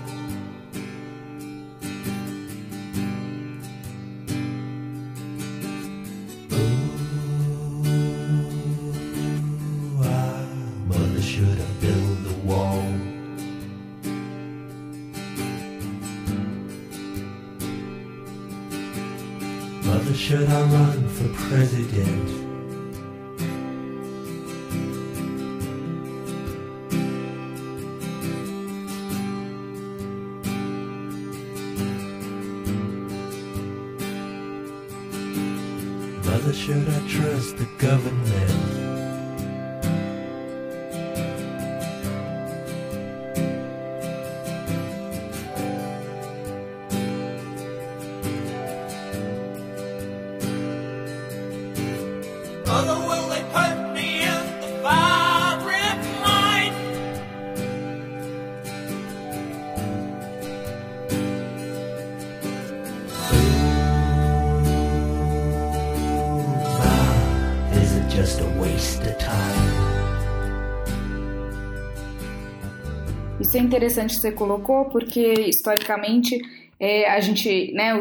Interessante que você colocou, porque historicamente é, a gente, né,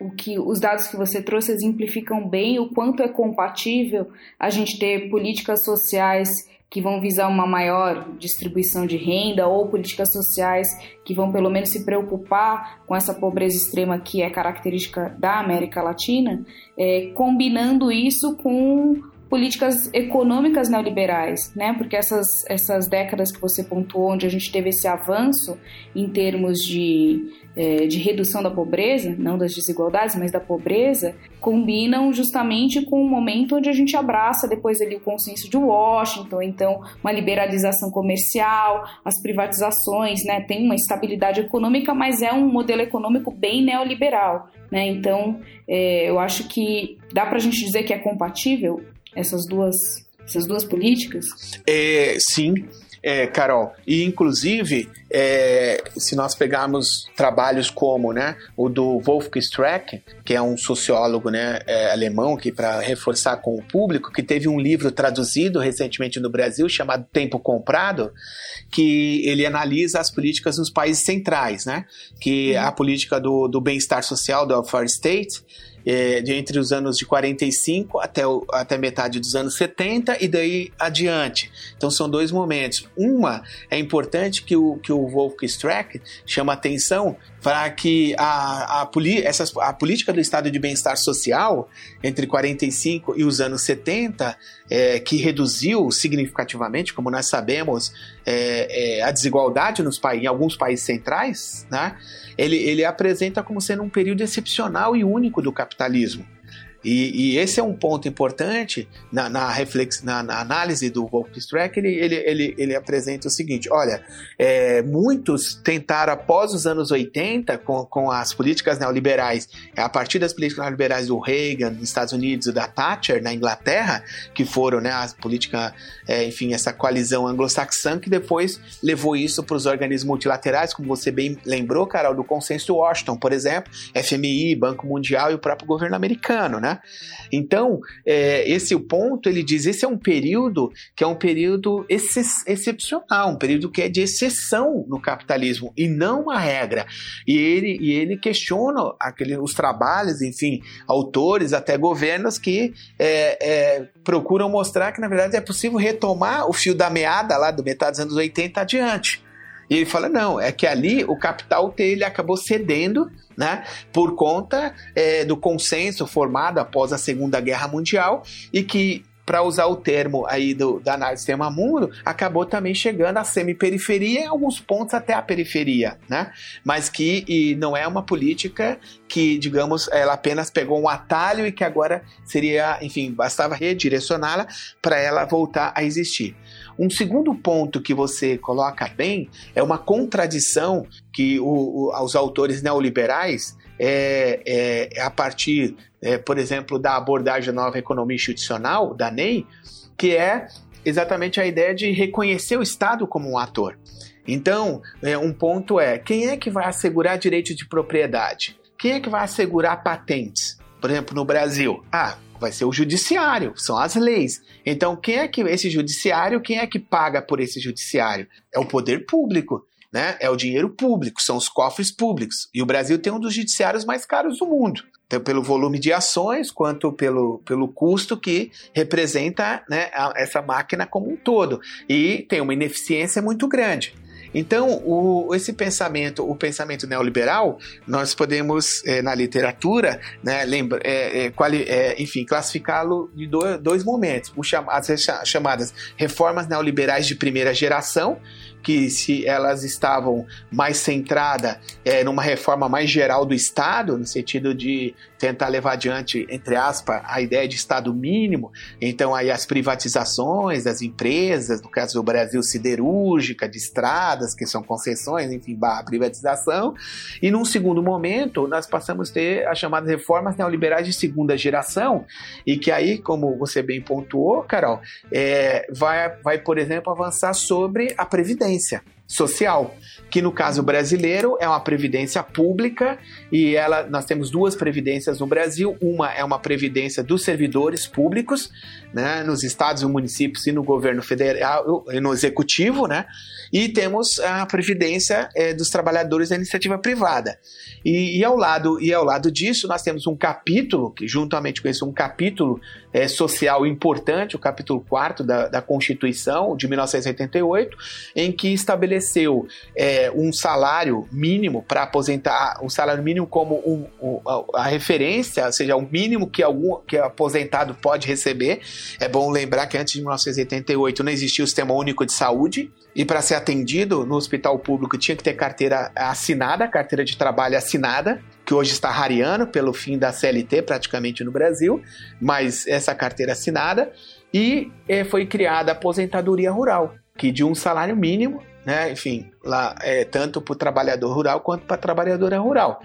o, o, que os dados que você trouxe exemplificam bem o quanto é compatível a gente ter políticas sociais que vão visar uma maior distribuição de renda ou políticas sociais que vão pelo menos se preocupar com essa pobreza extrema que é característica da América Latina, é, combinando isso com políticas econômicas neoliberais, né? Porque essas, essas décadas que você pontuou, onde a gente teve esse avanço em termos de, é, de redução da pobreza, não das desigualdades, mas da pobreza, combinam justamente com o momento onde a gente abraça depois ali o consenso de Washington, então uma liberalização comercial, as privatizações, né? Tem uma estabilidade econômica, mas é um modelo econômico bem neoliberal, né? Então, é, eu acho que dá para a gente dizer que é compatível essas duas, essas duas políticas? É, sim, é, Carol. E, inclusive, é, se nós pegarmos trabalhos como né, o do Wolfgang Streck, que é um sociólogo né, é, alemão, que para reforçar com o público, que teve um livro traduzido recentemente no Brasil chamado Tempo Comprado, que ele analisa as políticas nos países centrais, né? Que é a política do, do bem-estar social, do welfare state, é, de entre os anos de 45 até, o, até metade dos anos 70 e daí adiante. Então são dois momentos. Uma é importante que o, que o Wolf Strack chama atenção para que a, a, essas, a política do Estado de Bem-Estar Social entre 45 e os anos 70, é, que reduziu significativamente, como nós sabemos, é, é, a desigualdade nos em alguns países centrais, né? ele, ele apresenta como sendo um período excepcional e único do capitalismo. E, e, esse é um ponto importante na, na, reflex, na, na análise do Wolfstrack, ele, ele, ele, ele apresenta o seguinte, olha, é, muitos tentaram após os anos 80, com, com as políticas neoliberais, a partir das políticas neoliberais do Reagan nos Estados Unidos e da Thatcher na Inglaterra, que foram né, a política, é, enfim, essa coalizão anglo-saxã, que depois levou isso para os organismos multilaterais, como você bem lembrou, Carol, do Consenso de Washington, por exemplo, FMI, Banco Mundial e o próprio governo americano, né? Então, é, esse ponto, ele diz, esse é um período que é um período ex excepcional, um período que é de exceção no capitalismo e não uma regra. E ele, e ele questiona aquele, os trabalhos, enfim, autores, até governos que é, é, procuram mostrar que, na verdade, é possível retomar o fio da meada lá do metade dos anos 80 adiante. E ele fala: não, é que ali o capital dele acabou cedendo né, por conta é, do consenso formado após a Segunda Guerra Mundial e que para usar o termo aí do, da análise tema mundo, acabou também chegando à semi-periferia em alguns pontos até a periferia, né? Mas que não é uma política que, digamos, ela apenas pegou um atalho e que agora seria, enfim, bastava redirecioná-la para ela voltar a existir. Um segundo ponto que você coloca bem é uma contradição que o, o, os autores neoliberais é, é, a partir, é, por exemplo, da abordagem da nova economia institucional, da NEI, que é exatamente a ideia de reconhecer o Estado como um ator. Então, é, um ponto é: quem é que vai assegurar direito de propriedade? Quem é que vai assegurar patentes? Por exemplo, no Brasil. Ah, vai ser o judiciário, são as leis. Então, quem é que esse judiciário, quem é que paga por esse judiciário? É o poder público. Né? É o dinheiro público, são os cofres públicos. E o Brasil tem um dos judiciários mais caros do mundo. Tanto pelo volume de ações, quanto pelo, pelo custo que representa né, essa máquina como um todo. E tem uma ineficiência muito grande. Então, o, esse pensamento, o pensamento neoliberal, nós podemos, é, na literatura, né, lembra, é, é, enfim, classificá-lo de dois, dois momentos. as chamadas reformas neoliberais de primeira geração, que se elas estavam mais centradas é, numa reforma mais geral do Estado, no sentido de tentar levar adiante, entre aspas, a ideia de Estado mínimo, então aí as privatizações das empresas, no caso do Brasil, siderúrgica, de estradas, que são concessões, enfim, barra privatização, e num segundo momento nós passamos a ter as chamadas reformas neoliberais de segunda geração, e que aí, como você bem pontuou, Carol, é, vai, vai, por exemplo, avançar sobre a Previdência previdência social, que no caso brasileiro é uma previdência pública e ela nós temos duas previdências no Brasil, uma é uma previdência dos servidores públicos, né, nos estados e municípios e no governo federal e no executivo, né? E temos a previdência é, dos trabalhadores da iniciativa privada. E, e, ao lado e ao lado disso nós temos um capítulo que juntamente com isso um capítulo é, social importante, o capítulo 4 da, da Constituição de 1988, em que estabeleceu é, um salário mínimo para aposentar, um salário mínimo como um, um, a, a referência, ou seja, o mínimo que algum que aposentado pode receber. É bom lembrar que antes de 1988 não existia o Sistema Único de Saúde, e para ser atendido no hospital público tinha que ter carteira assinada, carteira de trabalho assinada, que hoje está rareando pelo fim da CLT praticamente no Brasil, mas essa carteira assinada, e eh, foi criada a aposentadoria rural, que de um salário mínimo, né, enfim, lá é tanto para o trabalhador rural quanto para a trabalhadora rural.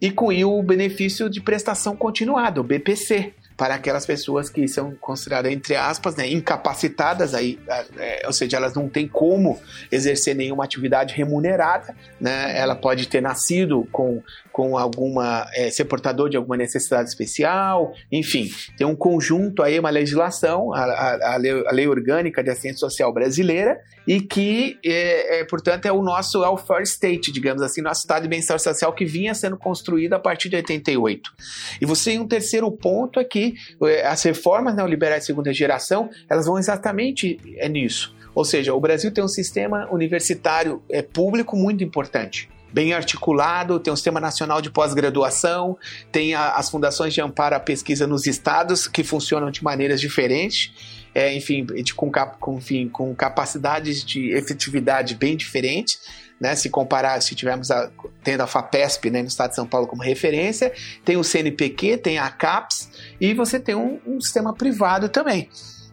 E com o benefício de prestação continuada, o BPC, para aquelas pessoas que são consideradas, entre aspas, né, incapacitadas, aí, é, ou seja, elas não têm como exercer nenhuma atividade remunerada, né, ela pode ter nascido com, com alguma, é, ser portador de alguma necessidade especial, enfim, tem um conjunto aí, uma legislação, a, a, a, lei, a lei, orgânica de assistência social brasileira, e que, é, é, portanto, é o nosso welfare state, digamos assim, nosso estado de bem-estar social que vinha sendo construído a partir de 88. E você um terceiro ponto aqui, é, as reformas neoliberais de segunda geração, elas vão exatamente é nisso. Ou seja, o Brasil tem um sistema universitário é, público muito importante bem articulado, tem um sistema nacional de pós-graduação, tem a, as fundações de amparo à pesquisa nos estados que funcionam de maneiras diferentes, é, enfim, de, com, com, enfim, com capacidades de efetividade bem diferentes né? Se comparar, se tivermos a, tendo a FAPESP né, no estado de São Paulo como referência, tem o CNPq, tem a CAPES e você tem um, um sistema privado também.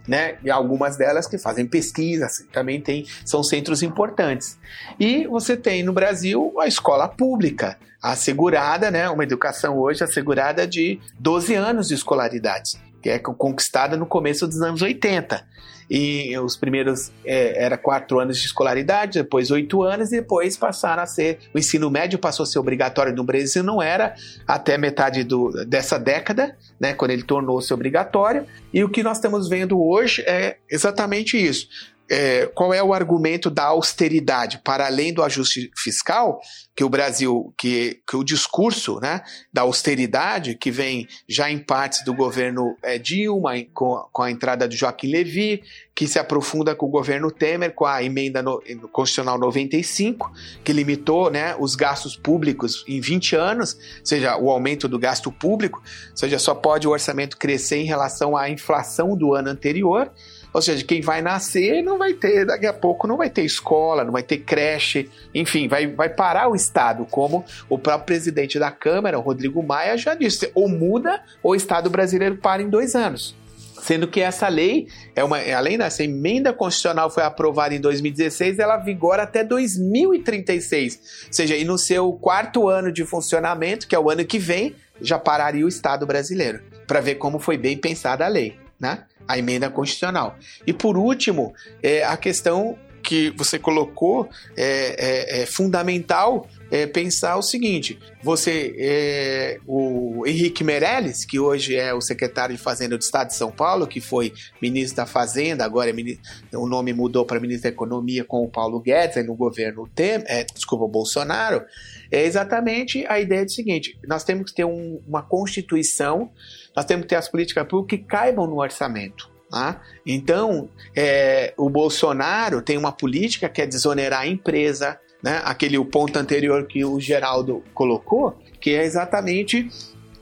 Né? E algumas delas que fazem pesquisa, assim, também tem, são centros importantes. E você tem no Brasil a escola pública, assegurada, né? Uma educação hoje assegurada de 12 anos de escolaridade, que é conquistada no começo dos anos 80 e os primeiros é, era quatro anos de escolaridade, depois oito anos, e depois passaram a ser. O ensino médio passou a ser obrigatório no Brasil, não era até metade do, dessa década, né, quando ele tornou-se obrigatório. E o que nós estamos vendo hoje é exatamente isso é, qual é o argumento da austeridade? Para além do ajuste fiscal que o Brasil que, que o discurso né, da austeridade que vem já em partes do governo é, Dilma com, com a entrada de Joaquim Levy que se aprofunda com o governo Temer com a emenda no, constitucional 95 que limitou né, os gastos públicos em 20 anos, ou seja, o aumento do gasto público, ou seja, só pode o orçamento crescer em relação à inflação do ano anterior ou seja, quem vai nascer não vai ter, daqui a pouco não vai ter escola, não vai ter creche, enfim, vai, vai parar o Estado, como o próprio presidente da Câmara, o Rodrigo Maia, já disse: ou muda ou o Estado brasileiro para em dois anos. Sendo que essa lei, é uma, além dessa emenda constitucional foi aprovada em 2016, ela vigora até 2036. Ou seja, e no seu quarto ano de funcionamento, que é o ano que vem, já pararia o Estado brasileiro. Para ver como foi bem pensada a lei. Né? a emenda constitucional. E por último, é, a questão que você colocou é, é, é fundamental é pensar o seguinte: você, é, o Henrique Meirelles, que hoje é o secretário de Fazenda do Estado de São Paulo, que foi ministro da Fazenda, agora é ministro, o nome mudou para ministro da Economia com o Paulo Guedes, no governo Tem, é, desculpa, Bolsonaro, é exatamente a ideia do seguinte: nós temos que ter um, uma constituição nós temos que ter as políticas públicas que caibam no orçamento. Tá? Então, é, o Bolsonaro tem uma política que é desonerar a empresa, né? aquele o ponto anterior que o Geraldo colocou, que é exatamente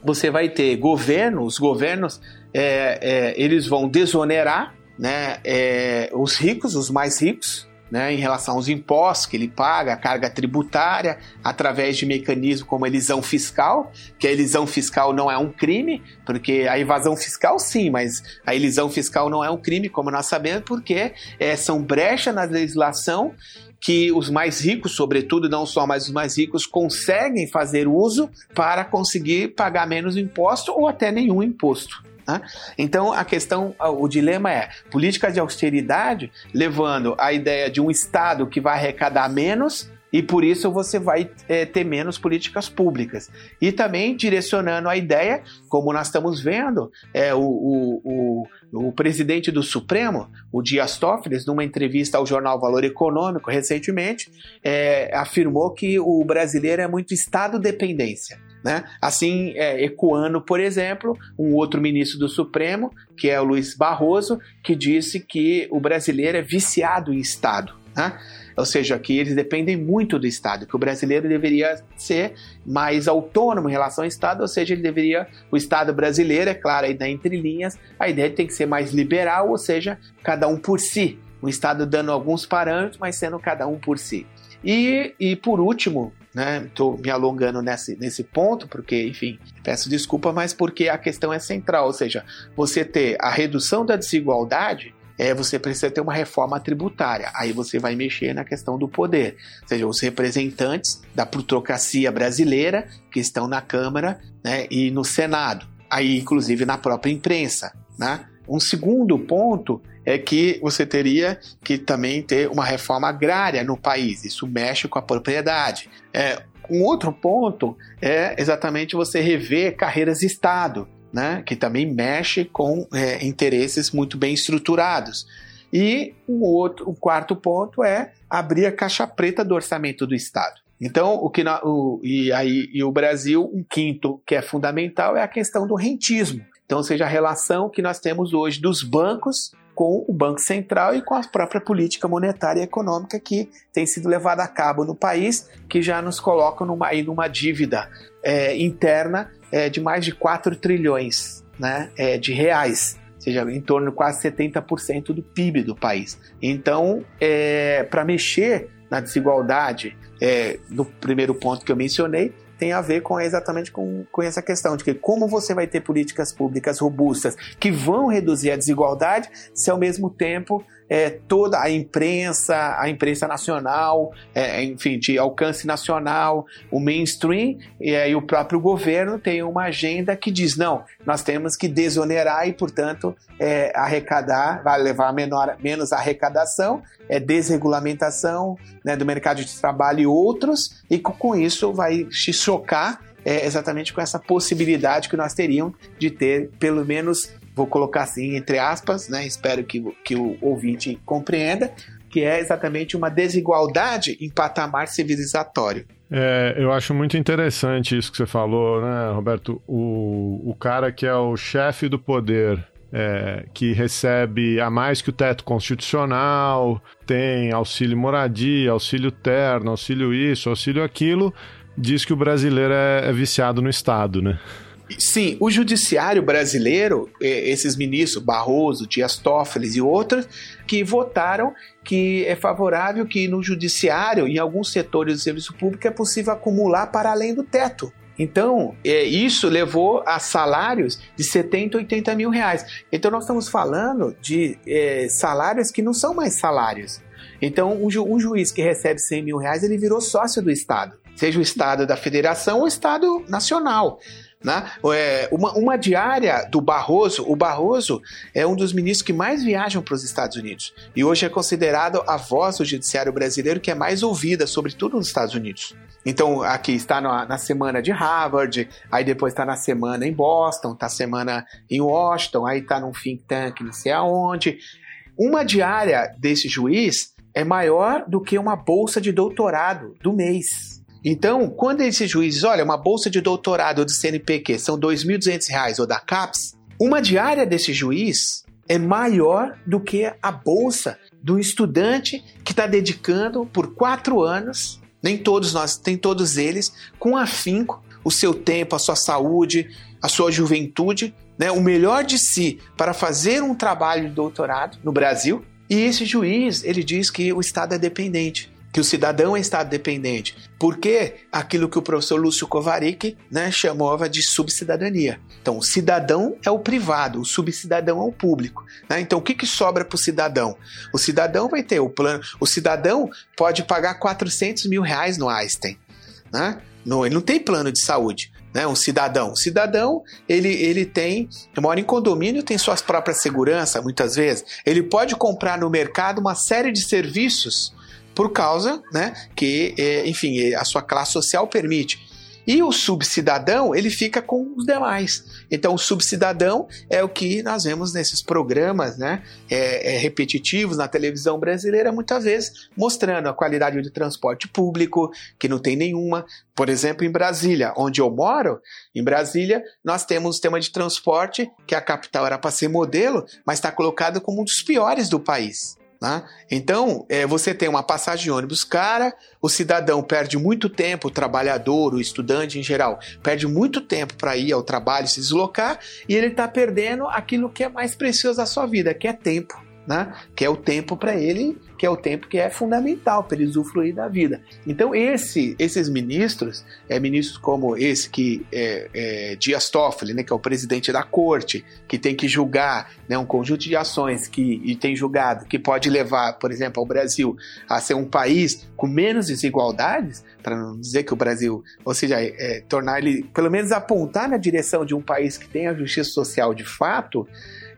você vai ter governo, os governos é, é, eles vão desonerar né, é, os ricos, os mais ricos, né, em relação aos impostos que ele paga, a carga tributária, através de mecanismos como a elisão fiscal, que a elisão fiscal não é um crime, porque a evasão fiscal sim, mas a elisão fiscal não é um crime, como nós sabemos, porque é, são brechas na legislação que os mais ricos, sobretudo, não só mais os mais ricos, conseguem fazer uso para conseguir pagar menos imposto ou até nenhum imposto. Né? Então a questão, o dilema é política de austeridade levando a ideia de um Estado que vai arrecadar menos e por isso você vai é, ter menos políticas públicas. E também direcionando a ideia, como nós estamos vendo, é, o, o, o, o presidente do Supremo, o Dias Toffoli, numa entrevista ao jornal Valor Econômico recentemente, é, afirmou que o brasileiro é muito Estado dependência. Né? Assim, é, ecoando, por exemplo, um outro ministro do Supremo, que é o Luiz Barroso, que disse que o brasileiro é viciado em Estado. Né? Ou seja, que eles dependem muito do Estado, que o brasileiro deveria ser mais autônomo em relação ao Estado, ou seja, ele deveria, o Estado brasileiro, é claro, aí entre linhas, a ideia tem que ser mais liberal, ou seja, cada um por si. O Estado dando alguns parâmetros, mas sendo cada um por si. E, e por último, né? Estou me alongando nesse, nesse ponto, porque, enfim, peço desculpa, mas porque a questão é central, ou seja, você ter a redução da desigualdade. É, você precisa ter uma reforma tributária. Aí você vai mexer na questão do poder. Ou seja, os representantes da plutocracia brasileira que estão na Câmara né, e no Senado. aí inclusive na própria imprensa, né? Um segundo ponto é que você teria que também ter uma reforma agrária no país. Isso mexe com a propriedade. É, um outro ponto é exatamente você rever carreiras de Estado, né? que também mexe com é, interesses muito bem estruturados. E um outro, o quarto ponto é abrir a caixa preta do orçamento do Estado. Então, o que na, o, e aí e o Brasil, um quinto que é fundamental é a questão do rentismo. Então, ou seja, a relação que nós temos hoje dos bancos com o Banco Central e com a própria política monetária e econômica que tem sido levada a cabo no país, que já nos coloca numa, aí numa dívida é, interna é, de mais de 4 trilhões né, é, de reais, ou seja, em torno de quase 70% do PIB do país. Então, é, para mexer na desigualdade, é, no primeiro ponto que eu mencionei, tem a ver com exatamente com, com essa questão de que como você vai ter políticas públicas robustas que vão reduzir a desigualdade se ao mesmo tempo é, toda a imprensa, a imprensa nacional, é, enfim, de alcance nacional, o mainstream e aí o próprio governo tem uma agenda que diz não, nós temos que desonerar e, portanto, é, arrecadar, vai levar a menor, menos arrecadação, é desregulamentação né, do mercado de trabalho e outros, e com isso vai se chocar é, exatamente com essa possibilidade que nós teríamos de ter pelo menos vou colocar assim entre aspas, né? Espero que, que o ouvinte compreenda, que é exatamente uma desigualdade em patamar civilizatório. É, eu acho muito interessante isso que você falou, né, Roberto? O, o cara que é o chefe do poder, é, que recebe a mais que o teto constitucional, tem auxílio moradia, auxílio terno, auxílio isso, auxílio aquilo, diz que o brasileiro é, é viciado no Estado, né? Sim, o judiciário brasileiro, esses ministros, Barroso, Dias Toffoli e outros, que votaram que é favorável que no judiciário, em alguns setores do serviço público, é possível acumular para além do teto. Então, é, isso levou a salários de 70, 80 mil reais. Então, nós estamos falando de é, salários que não são mais salários. Então, um, ju um juiz que recebe 100 mil reais, ele virou sócio do Estado. Seja o Estado da Federação ou o Estado Nacional. Né? É, uma, uma diária do Barroso, o Barroso é um dos ministros que mais viajam para os Estados Unidos e hoje é considerado a voz do judiciário brasileiro que é mais ouvida, sobretudo nos Estados Unidos. Então, aqui está na, na semana de Harvard, aí depois está na semana em Boston, está semana em Washington, aí está num think tank não sei aonde. Uma diária desse juiz é maior do que uma bolsa de doutorado do mês. Então, quando esse juiz diz, olha, uma bolsa de doutorado do CNPq são R$ 2.200 ou da CAPES, uma diária desse juiz é maior do que a bolsa do estudante que está dedicando por quatro anos, nem todos nós, tem todos eles, com afinco, o seu tempo, a sua saúde, a sua juventude, né, o melhor de si para fazer um trabalho de doutorado no Brasil. E esse juiz, ele diz que o Estado é dependente que o cidadão é Estado dependente. Porque aquilo que o professor Lúcio Kovarik né, chamava de subcidadania. Então, o cidadão é o privado, o subcidadão é o público. Né? Então, o que, que sobra para o cidadão? O cidadão vai ter o plano. O cidadão pode pagar 400 mil reais no Einstein. Né? No, ele não tem plano de saúde. Né, um cidadão. O cidadão, ele, ele tem, mora em condomínio, tem suas próprias seguranças, muitas vezes. Ele pode comprar no mercado uma série de serviços por causa, né, que, é, enfim, a sua classe social permite. E o subcidadão, ele fica com os demais. Então, o subcidadão é o que nós vemos nesses programas né, é, é, repetitivos na televisão brasileira, muitas vezes mostrando a qualidade de transporte público, que não tem nenhuma. Por exemplo, em Brasília, onde eu moro, em Brasília, nós temos um sistema de transporte que a capital era para ser modelo, mas está colocado como um dos piores do país. Né? Então, é, você tem uma passagem de ônibus cara, o cidadão perde muito tempo, o trabalhador, o estudante em geral, perde muito tempo para ir ao trabalho, se deslocar, e ele está perdendo aquilo que é mais precioso da sua vida, que é tempo. Né? Que é o tempo para ele, que é o tempo que é fundamental para ele usufruir da vida. Então esse, esses ministros, é, ministros como esse que é, é Dias Toffoli, né, que é o presidente da corte, que tem que julgar né, um conjunto de ações que e tem julgado que pode levar, por exemplo, ao Brasil a ser um país com menos desigualdades, para não dizer que o Brasil, ou seja, é, tornar ele, pelo menos apontar na direção de um país que tem a justiça social de fato,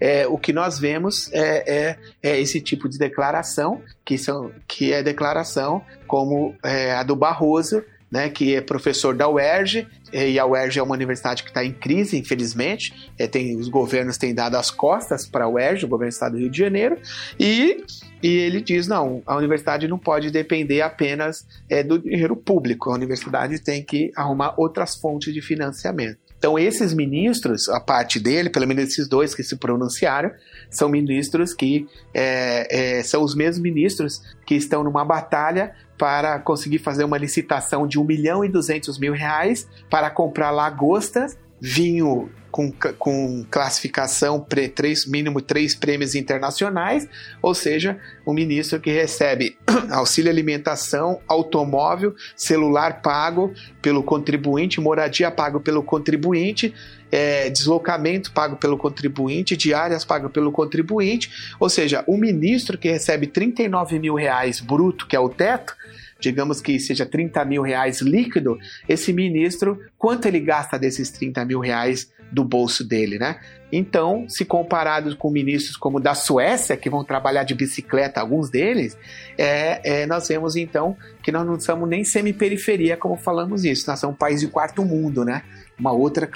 é, o que nós vemos é, é, é, esse tipo de declaração, que, são, que é declaração como é, a do Barroso, né, que é professor da UERJ, e a UERJ é uma universidade que está em crise, infelizmente. É, tem, os governos têm dado as costas para a UERJ, o governo do estado do Rio de Janeiro, e, e ele diz: não, a universidade não pode depender apenas é, do dinheiro público, a universidade tem que arrumar outras fontes de financiamento. Então, esses ministros, a parte dele, pelo menos esses dois que se pronunciaram, são ministros que é, é, são os mesmos ministros que estão numa batalha para conseguir fazer uma licitação de 1 milhão e 200 mil reais para comprar lagostas, vinho com, com classificação pre, três, mínimo três prêmios internacionais, ou seja, um ministro que recebe auxílio alimentação, automóvel, celular pago pelo contribuinte, moradia pago pelo contribuinte, é, deslocamento pago pelo contribuinte, diárias pago pelo contribuinte, ou seja, um ministro que recebe 39 mil reais bruto, que é o teto, digamos que seja 30 mil reais líquido, esse ministro, quanto ele gasta desses 30 mil reais do bolso dele, né? Então, se comparados com ministros como da Suécia, que vão trabalhar de bicicleta, alguns deles, é, é, nós vemos então que nós não somos nem semi-periferia, como falamos isso, nós somos um país de quarto mundo, né? Uma outra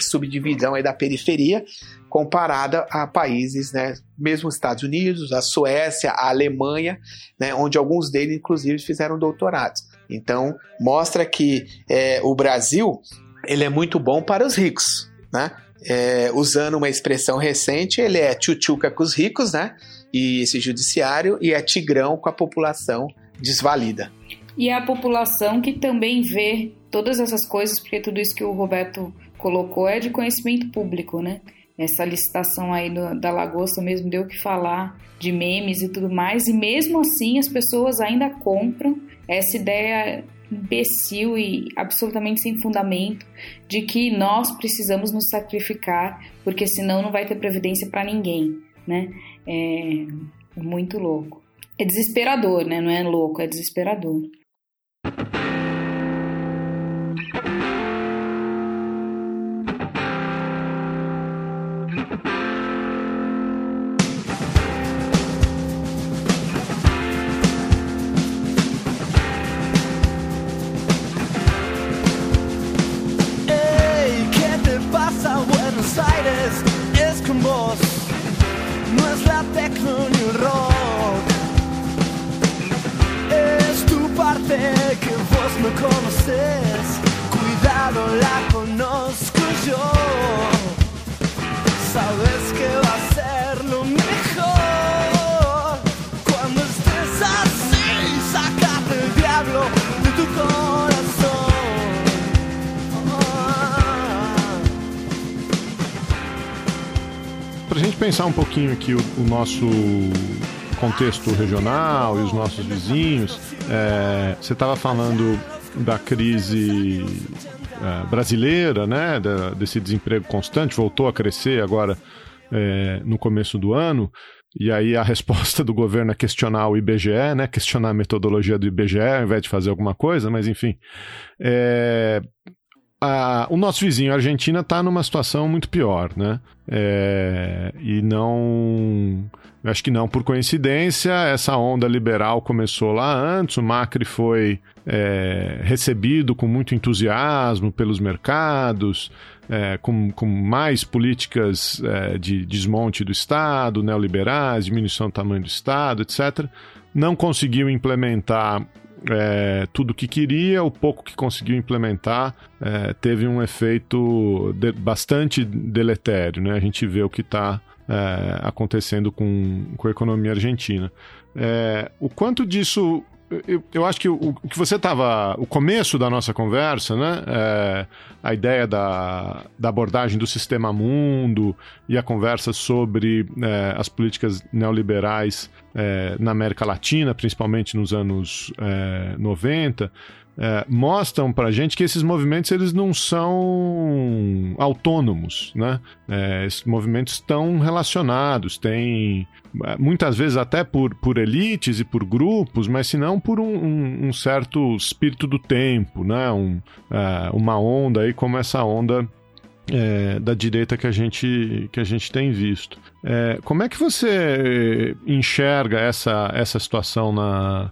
subdivisão aí da periferia, comparada a países, né, mesmo os Estados Unidos, a Suécia, a Alemanha, né, onde alguns deles, inclusive, fizeram doutorados. Então, mostra que é, o Brasil ele é muito bom para os ricos, né? É, usando uma expressão recente, ele é tchutchuca com os ricos, né? E esse judiciário, e é tigrão com a população desvalida. E a população que também vê todas essas coisas, porque tudo isso que o Roberto colocou é de conhecimento público, né? Essa licitação aí do, da Lagosta mesmo deu que falar de memes e tudo mais, e mesmo assim as pessoas ainda compram essa ideia imbecil e absolutamente sem fundamento de que nós precisamos nos sacrificar porque senão não vai ter previdência para ninguém, né? É muito louco. É desesperador, né? Não é louco, é desesperador. you. Pensar um pouquinho aqui o, o nosso contexto regional e os nossos vizinhos, é, você estava falando da crise é, brasileira, né, da, desse desemprego constante, voltou a crescer agora é, no começo do ano. E aí a resposta do governo é questionar o IBGE, né? Questionar a metodologia do IBGE ao invés de fazer alguma coisa, mas enfim. É, a, o nosso vizinho, a Argentina, está numa situação muito pior, né? É, e não. Acho que não por coincidência, essa onda liberal começou lá antes, o Macri foi é, recebido com muito entusiasmo pelos mercados, é, com, com, mais políticas é, de desmonte do Estado, neoliberais, diminuição do tamanho do Estado, etc. Não conseguiu implementar é, tudo o que queria, o pouco que conseguiu implementar é, teve um efeito de, bastante deletério. Né? A gente vê o que está é, acontecendo com, com a economia argentina. É, o quanto disso eu, eu acho que o, o que você estava. O começo da nossa conversa, né? É, a ideia da, da abordagem do sistema mundo e a conversa sobre é, as políticas neoliberais é, na América Latina, principalmente nos anos é, 90 é, mostram para gente que esses movimentos eles não são autônomos, né? É, esses movimentos estão relacionados, tem é, muitas vezes até por, por elites e por grupos, mas se não por um, um, um, certo espírito do tempo, né? Um, é, uma onda aí como essa onda é, da direita que a gente, que a gente tem visto. É, como é que você enxerga essa, essa situação na,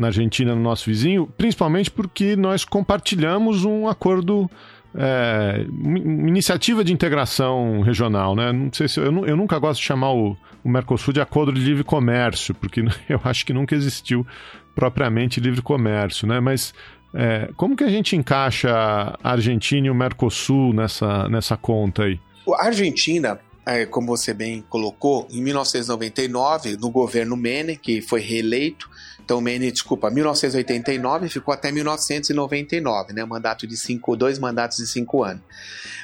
na Argentina, no nosso vizinho, principalmente porque nós compartilhamos um acordo é, iniciativa de integração regional, né? Não sei se eu, eu nunca gosto de chamar o, o, Mercosul de acordo de livre comércio, porque eu acho que nunca existiu propriamente livre comércio, né? Mas é, como que a gente encaixa a Argentina e o Mercosul nessa, nessa conta aí? A Argentina, é, como você bem colocou, em 1999, no governo Menem, que foi reeleito, então, Menem, desculpa, 1989 ficou até 1999, né? Mandato de cinco, dois mandatos de cinco anos.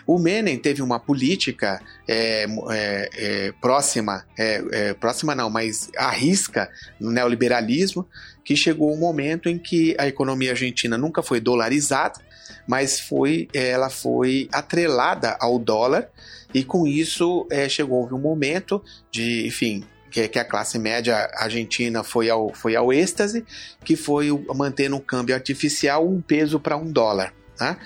O Menem teve uma política é, é, é, próxima, é, é, próxima não, mas arrisca no neoliberalismo, que chegou um momento em que a economia argentina nunca foi dolarizada, mas foi, ela foi atrelada ao dólar e com isso é, chegou um momento de, enfim, que, que a classe média argentina foi ao, foi ao êxtase, que foi o, mantendo um câmbio artificial um peso para um dólar. Tá?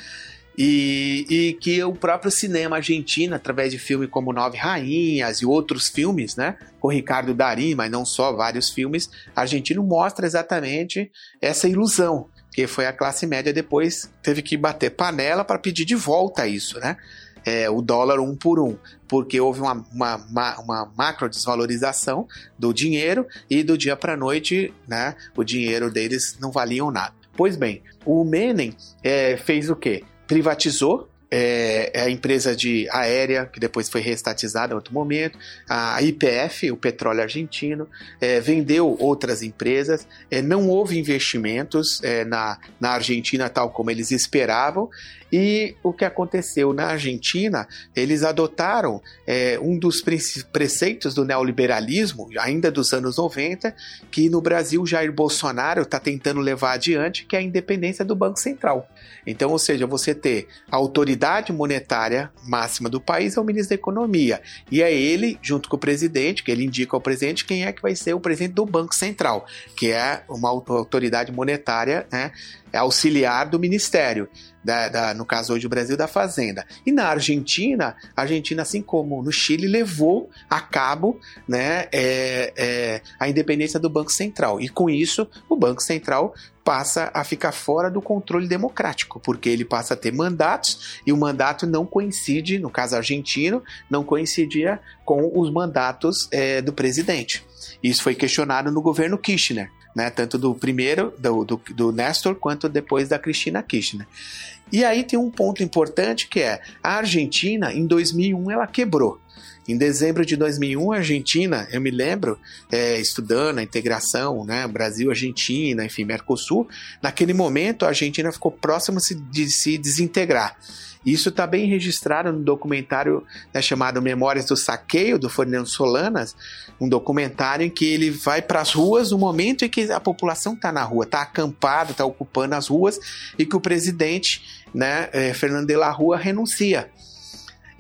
E, e, que o próprio cinema argentino, através de filmes como Nove Rainhas e outros filmes, né, com Ricardo Darim, mas não só, vários filmes, argentino mostra exatamente essa ilusão, que foi a classe média depois teve que bater panela para pedir de volta isso, né? É, o dólar um por um, porque houve uma, uma, uma macro desvalorização do dinheiro e do dia para noite né, o dinheiro deles não valiam nada. Pois bem, o Menem é, fez o quê? Privatizou é, a empresa de aérea, que depois foi reestatizada em outro momento, a IPF, o petróleo argentino, é, vendeu outras empresas, é, não houve investimentos é, na, na Argentina tal como eles esperavam, e o que aconteceu na Argentina, eles adotaram é, um dos preceitos do neoliberalismo, ainda dos anos 90, que no Brasil Jair Bolsonaro está tentando levar adiante, que é a independência do Banco Central. Então, ou seja, você ter a autoridade monetária máxima do país é o ministro da Economia. E é ele, junto com o presidente, que ele indica ao presidente quem é que vai ser o presidente do Banco Central, que é uma autoridade monetária né, é auxiliar do Ministério, da, da, no caso hoje o Brasil, da Fazenda. E na Argentina, a Argentina, assim como no Chile, levou a cabo né, é, é, a independência do Banco Central. E com isso, o Banco Central passa a ficar fora do controle democrático, porque ele passa a ter mandatos e o mandato não coincide, no caso argentino, não coincidia com os mandatos é, do presidente. Isso foi questionado no governo Kirchner né? Tanto do primeiro, do, do, do Nestor, quanto depois da Cristina Kirchner. E aí tem um ponto importante que é a Argentina, em 2001, ela quebrou. Em dezembro de 2001, a Argentina, eu me lembro, é, estudando a integração, né, Brasil, Argentina, enfim, Mercosul, naquele momento a Argentina ficou próxima de se desintegrar. Isso está bem registrado no documentário né, chamado Memórias do Saqueio, do Fernando Solanas, um documentário em que ele vai para as ruas no momento em que a população está na rua, está acampada, está ocupando as ruas, e que o presidente, né, eh, Fernando de la Rua, renuncia.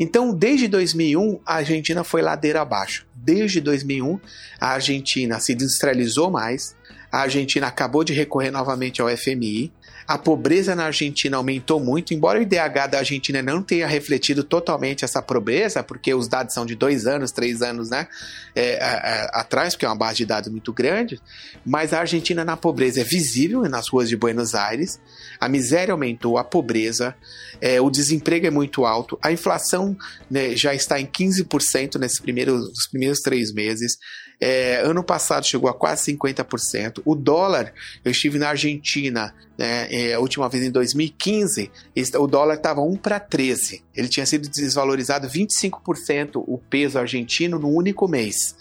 Então, desde 2001, a Argentina foi ladeira abaixo. Desde 2001, a Argentina se industrializou mais, a Argentina acabou de recorrer novamente ao FMI, a pobreza na Argentina aumentou muito, embora o IDH da Argentina não tenha refletido totalmente essa pobreza, porque os dados são de dois anos, três anos né, é, é, atrás, porque é uma base de dados muito grande, mas a Argentina na pobreza é visível nas ruas de Buenos Aires, a miséria aumentou, a pobreza, é, o desemprego é muito alto, a inflação né, já está em 15% nesses primeiros, nos primeiros três meses, é, ano passado chegou a quase 50%. O dólar, eu estive na Argentina né, é, a última vez em 2015, o dólar estava 1 para 13. Ele tinha sido desvalorizado 25% o peso argentino no único mês.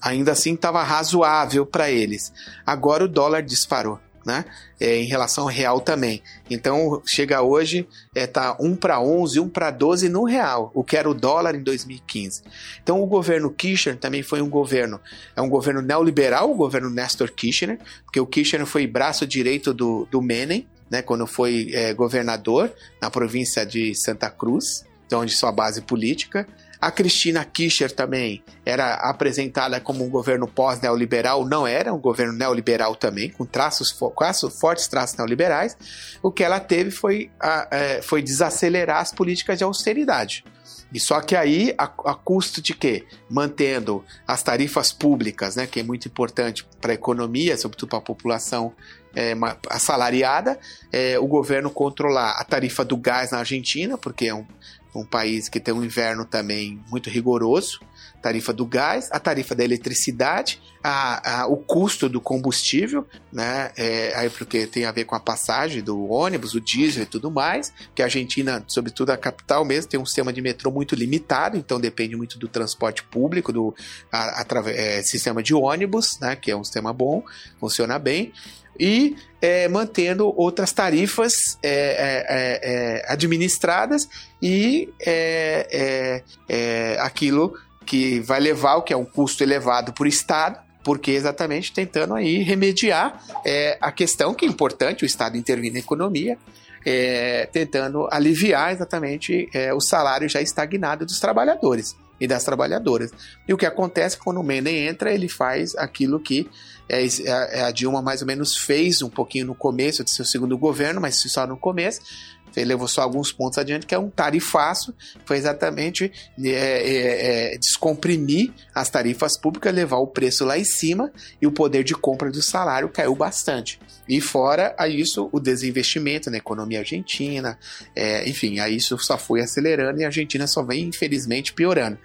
Ainda assim estava razoável para eles. Agora o dólar disparou. Né? É, em relação ao real também. Então, chega hoje, é, tá 1 para 11, 1 para 12 no real, o que era o dólar em 2015. Então, o governo Kirchner também foi um governo, é um governo neoliberal, o governo Nestor Kirchner, porque o Kirchner foi braço direito do, do Menem, né, quando foi é, governador na província de Santa Cruz, onde sua base política. A Cristina Kirchner também era apresentada como um governo pós-neoliberal, não era um governo neoliberal também, com traços, fortes traços neoliberais. O que ela teve foi, a, é, foi desacelerar as políticas de austeridade. E só que aí, a, a, custo de quê? Mantendo as tarifas públicas, né, que é muito importante para a economia, sobretudo para a população é, assalariada, é, o governo controlar a tarifa do gás na Argentina, porque é um, um país que tem um inverno também muito rigoroso, tarifa do gás, a tarifa da eletricidade, a, a, o custo do combustível, né? É, aí porque tem a ver com a passagem do ônibus, o diesel e tudo mais, que a Argentina, sobretudo a capital mesmo, tem um sistema de metrô muito limitado, então depende muito do transporte público, do a, é, sistema de ônibus, né? Que é um sistema bom, funciona bem e é, mantendo outras tarifas é, é, é, é administradas e é, aquilo que vai levar o que é um custo elevado o Estado, porque exatamente tentando aí remediar a questão que é importante o Estado intervir na economia, tentando aliviar exatamente o salário já estagnado dos trabalhadores e das trabalhadoras. E o que acontece quando o Menem entra, ele faz aquilo que é, é, a Dilma mais ou menos fez um pouquinho no começo de seu segundo governo, mas só no começo. Ele levou só alguns pontos adiante, que é um tarifaço, foi exatamente é, é, é, descomprimir as tarifas públicas, levar o preço lá em cima e o poder de compra do salário caiu bastante. E fora a isso, o desinvestimento na economia argentina, é, enfim, a isso só foi acelerando e a Argentina só vem, infelizmente, piorando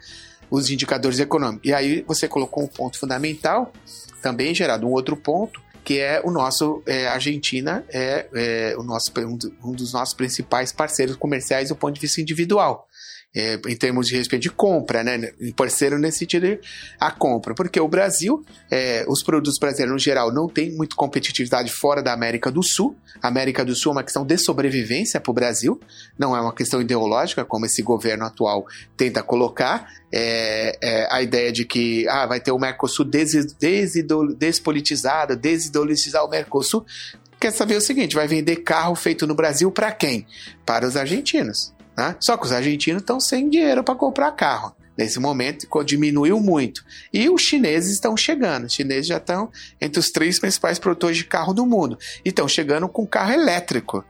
os indicadores econômicos. E aí você colocou um ponto fundamental, também gerado um outro ponto, que é o nosso é, Argentina é, é o nosso um dos nossos principais parceiros comerciais do ponto de vista individual é, em termos de respeito de compra, né? Parceiro nesse sentido, a compra. Porque o Brasil, é, os produtos brasileiros no geral, não tem muito competitividade fora da América do Sul. A América do Sul é uma questão de sobrevivência para o Brasil, não é uma questão ideológica, como esse governo atual tenta colocar. É, é, a ideia de que ah, vai ter o Mercosul des, desidol, despolitizado, desidolizar o Mercosul. Quer saber o seguinte: vai vender carro feito no Brasil para quem? Para os argentinos. Né? Só que os argentinos estão sem dinheiro para comprar carro. Nesse momento diminuiu muito. E os chineses estão chegando. Os chineses já estão entre os três principais produtores de carro do mundo. E estão chegando com carro elétrico.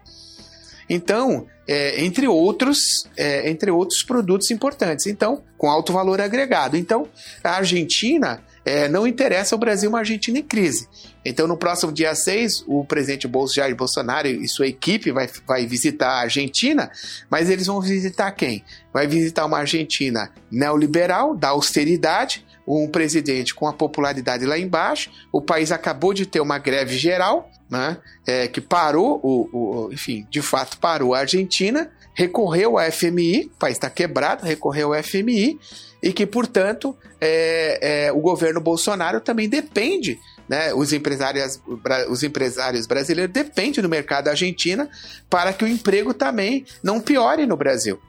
Então, é, entre outros, é, entre outros produtos importantes. Então, com alto valor agregado. Então, a Argentina é, não interessa ao Brasil uma Argentina em crise. Então, no próximo dia 6, o presidente Jair Bolsonaro e sua equipe vai, vai visitar a Argentina, mas eles vão visitar quem? Vai visitar uma Argentina neoliberal, da austeridade, um presidente com a popularidade lá embaixo. O país acabou de ter uma greve geral, né, é, que parou, o, o, enfim, de fato parou a Argentina, recorreu ao FMI, o país está quebrado, recorreu ao FMI, e que, portanto, é, é, o governo Bolsonaro também depende né, os, empresários, os empresários brasileiros dependem do mercado argentino para que o emprego também não piore no Brasil.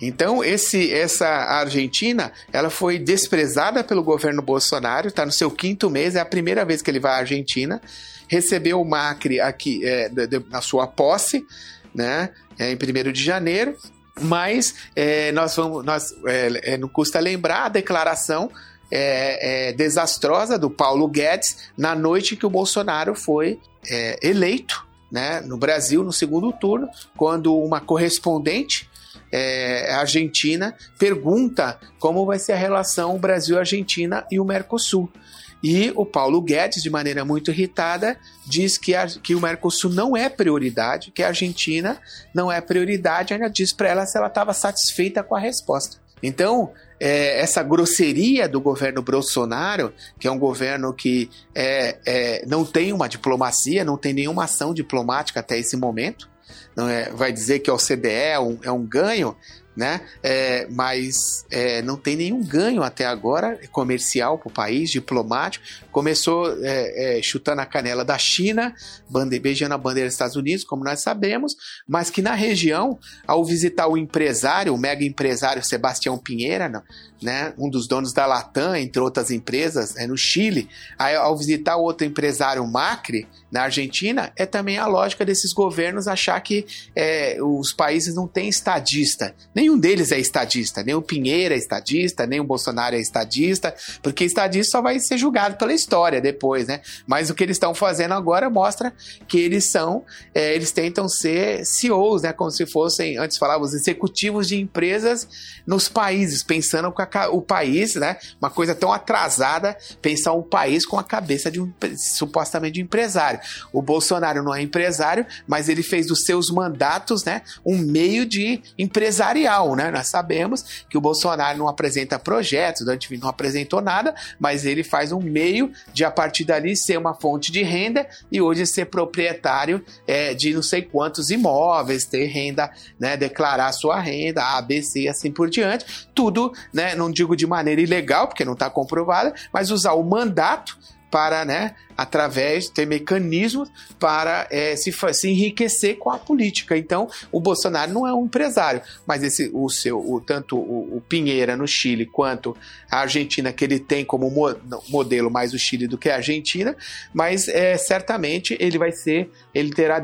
Então, esse, essa Argentina, ela foi desprezada pelo governo Bolsonaro, está no seu quinto mês, é a primeira vez que ele vai à Argentina, recebeu o Macri aqui é, de, de, na sua posse, né, é, em 1 de janeiro, mas é, nós vamos, nós, é, é, não custa lembrar a declaração é, é, desastrosa do Paulo Guedes na noite que o Bolsonaro foi é, eleito né, no Brasil no segundo turno, quando uma correspondente é, argentina pergunta como vai ser a relação Brasil-Argentina e o Mercosul. E o Paulo Guedes, de maneira muito irritada, diz que, a, que o Mercosul não é prioridade, que a Argentina não é prioridade, ainda diz para ela se ela estava satisfeita com a resposta. Então, é, essa grosseria do governo Bolsonaro, que é um governo que é, é, não tem uma diplomacia, não tem nenhuma ação diplomática até esse momento, não é, vai dizer que o CDE é um, é um ganho, né? É, mas é, não tem nenhum ganho até agora comercial para o país, diplomático. Começou é, é, chutando a canela da China, bande, beijando a bandeira dos Estados Unidos, como nós sabemos, mas que na região, ao visitar o empresário, o mega empresário Sebastião Pinheira, né, um dos donos da Latam, entre outras empresas, é no Chile, aí, ao visitar outro empresário Macri, na Argentina, é também a lógica desses governos achar que é, os países não têm estadista. Nenhum deles é estadista, nem o Pinheiro é estadista, nem o Bolsonaro é estadista, porque estadista só vai ser julgado pela história depois, né? Mas o que eles estão fazendo agora mostra que eles são, é, eles tentam ser CEOs, né? Como se fossem, antes falávamos, executivos de empresas nos países, pensando com a, o país, né? Uma coisa tão atrasada, pensar um país com a cabeça de um supostamente de um empresário. O Bolsonaro não é empresário, mas ele fez dos seus mandatos, né, um meio de empresarial, né? Nós sabemos que o Bolsonaro não apresenta projetos, não apresentou nada, mas ele faz um meio de a partir dali ser uma fonte de renda e hoje ser proprietário é, de não sei quantos imóveis, ter renda, né, declarar sua renda, ABC e assim por diante, tudo, né, não digo de maneira ilegal, porque não está comprovada, mas usar o mandato para, né, através, ter mecanismos para é, se, se enriquecer com a política. Então, o Bolsonaro não é um empresário, mas esse, o seu, o, tanto o, o Pinheira no Chile quanto a Argentina, que ele tem como mo, modelo mais o Chile do que a Argentina, mas é, certamente ele vai ser, ele terá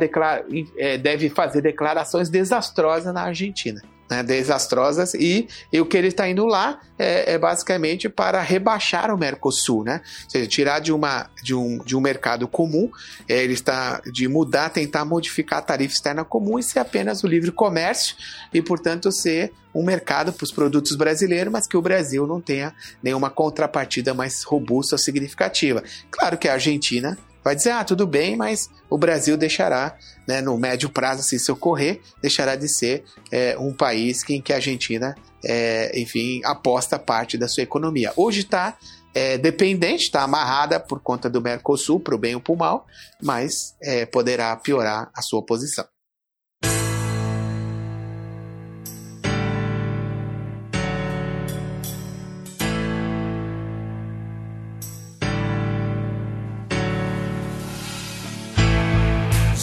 é, deve fazer declarações desastrosas na Argentina né, desastrosas e, e, o que ele está indo lá é, é, basicamente para rebaixar o Mercosul, né? Ou seja, tirar de, uma, de, um, de um mercado comum, é, ele está de mudar, tentar modificar a tarifa externa comum e ser apenas o livre comércio e, portanto, ser um mercado para os produtos brasileiros, mas que o Brasil não tenha nenhuma contrapartida mais robusta ou significativa. Claro que a Argentina vai dizer, ah, tudo bem, mas o Brasil deixará, né, no médio prazo, se isso ocorrer, deixará de ser é, um país em que a Argentina, é, enfim, aposta parte da sua economia. Hoje está é, dependente, está amarrada por conta do Mercosul, para o bem ou para o mal, mas é, poderá piorar a sua posição.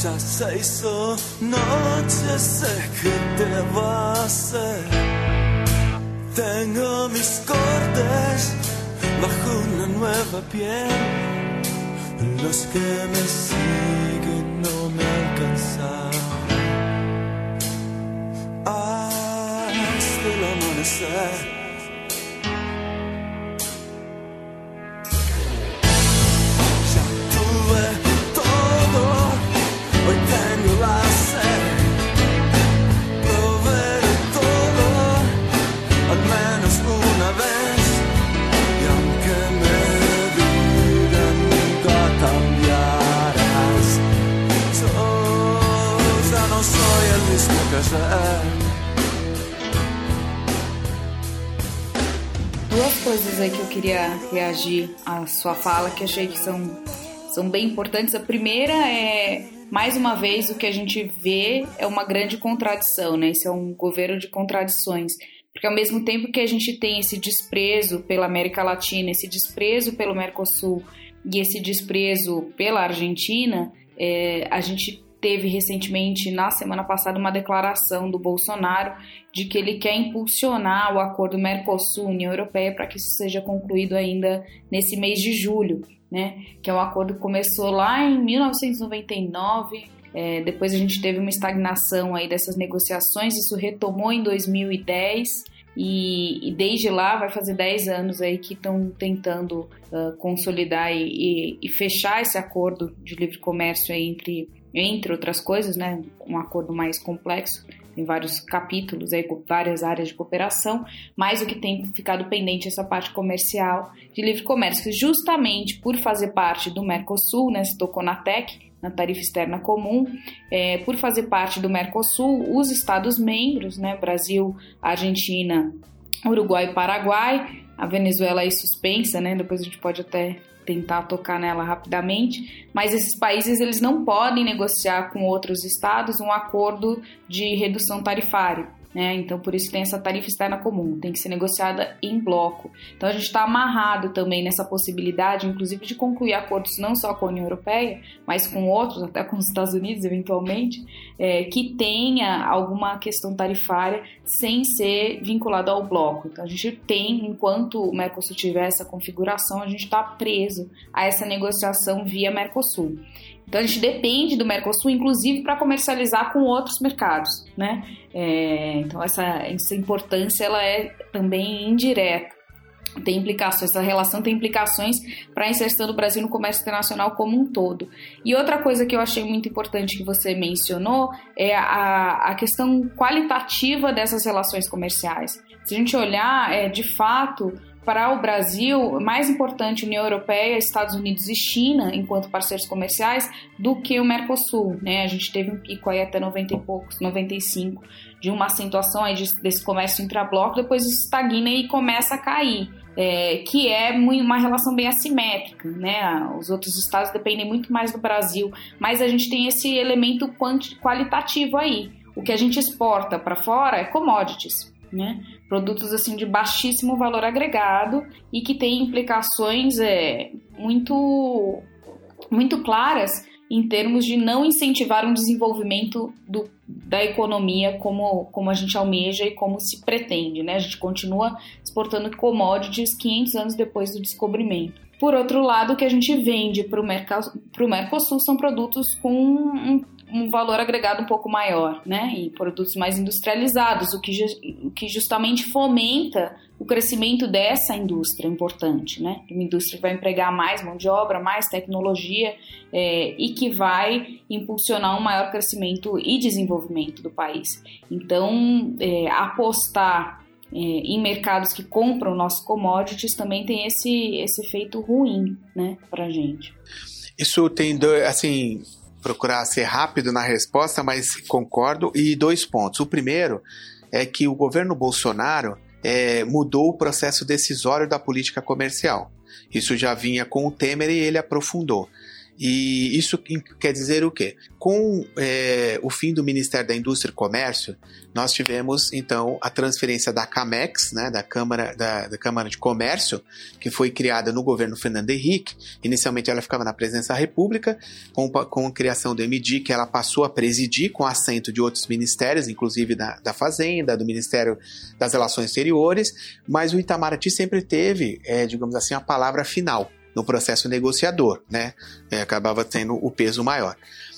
Ya se hizo noche, sé que te va a hacer. Tengo mis cortes bajo una nueva piel. Los que me siguen no me alcanzan. Hasta el amanecer. Reagir à sua fala que achei que são, são bem importantes. A primeira é, mais uma vez, o que a gente vê é uma grande contradição, né? Esse é um governo de contradições. Porque ao mesmo tempo que a gente tem esse desprezo pela América Latina, esse desprezo pelo Mercosul e esse desprezo pela Argentina, é, a gente teve recentemente, na semana passada, uma declaração do Bolsonaro de que ele quer impulsionar o acordo Mercosul-União Europeia para que isso seja concluído ainda nesse mês de julho, né? Que é um acordo que começou lá em 1999. É, depois a gente teve uma estagnação aí dessas negociações, isso retomou em 2010 e, e, desde lá vai fazer 10 anos aí que estão tentando uh, consolidar e, e, e, fechar esse acordo de livre comércio entre entre outras coisas, né, um acordo mais complexo, tem vários capítulos aí com várias áreas de cooperação, mas o que tem ficado pendente é essa parte comercial de livre comércio, justamente por fazer parte do Mercosul, né, se tocou na TEC, na tarifa externa comum, é, por fazer parte do Mercosul, os Estados-membros, né, Brasil, Argentina, Uruguai e Paraguai, a Venezuela aí suspensa, né, depois a gente pode até tentar tocar nela rapidamente, mas esses países eles não podem negociar com outros estados um acordo de redução tarifária. Né? Então, por isso tem essa tarifa externa comum, tem que ser negociada em bloco. Então, a gente está amarrado também nessa possibilidade, inclusive, de concluir acordos não só com a União Europeia, mas com outros, até com os Estados Unidos, eventualmente, é, que tenha alguma questão tarifária sem ser vinculado ao bloco. Então, a gente tem, enquanto o Mercosul tiver essa configuração, a gente está preso a essa negociação via Mercosul. Então a gente depende do Mercosul, inclusive para comercializar com outros mercados, né? É, então essa, essa importância ela é também indireta. Tem implicações, essa relação tem implicações para a inserção do Brasil no comércio internacional como um todo. E outra coisa que eu achei muito importante que você mencionou é a, a questão qualitativa dessas relações comerciais. Se a gente olhar, é, de fato, para o Brasil, mais importante União Europeia, Estados Unidos e China, enquanto parceiros comerciais, do que o Mercosul. Né? A gente teve um pico aí até 90 e poucos, 95, de uma acentuação aí desse comércio intrabloco, depois estagna e começa a cair. É, que é uma relação bem assimétrica, né? Os outros estados dependem muito mais do Brasil, mas a gente tem esse elemento qualitativo aí. O que a gente exporta para fora é commodities, né? Produtos assim de baixíssimo valor agregado e que têm implicações é, muito, muito claras em termos de não incentivar um desenvolvimento do, da economia como, como a gente almeja e como se pretende. Né? A gente continua exportando commodities 500 anos depois do descobrimento. Por outro lado, o que a gente vende para o Mercosul são produtos com um um valor agregado um pouco maior, né? E produtos mais industrializados, o que, o que justamente fomenta o crescimento dessa indústria importante, né? Uma indústria que vai empregar mais mão de obra, mais tecnologia é, e que vai impulsionar um maior crescimento e desenvolvimento do país. Então, é, apostar é, em mercados que compram nossos commodities também tem esse, esse efeito ruim, né, para gente. Isso tem, dois, assim, procurar ser rápido na resposta, mas concordo. E dois pontos. O primeiro é que o governo Bolsonaro é, mudou o processo decisório da política comercial. Isso já vinha com o Temer e ele aprofundou. E isso quer dizer o quê? Com é, o fim do Ministério da Indústria e Comércio, nós tivemos então a transferência da CAMEX, né, da, Câmara, da, da, Câmara de Comércio, que foi criada no governo Fernando Henrique. Inicialmente ela ficava na presença da República, com, com a criação do MD, que ela passou a presidir com assento de outros ministérios, inclusive da, da Fazenda, do Ministério das Relações Exteriores, mas o Itamaraty sempre teve, é, digamos assim, a palavra final no processo negociador, né? É, acabava tendo o peso maior.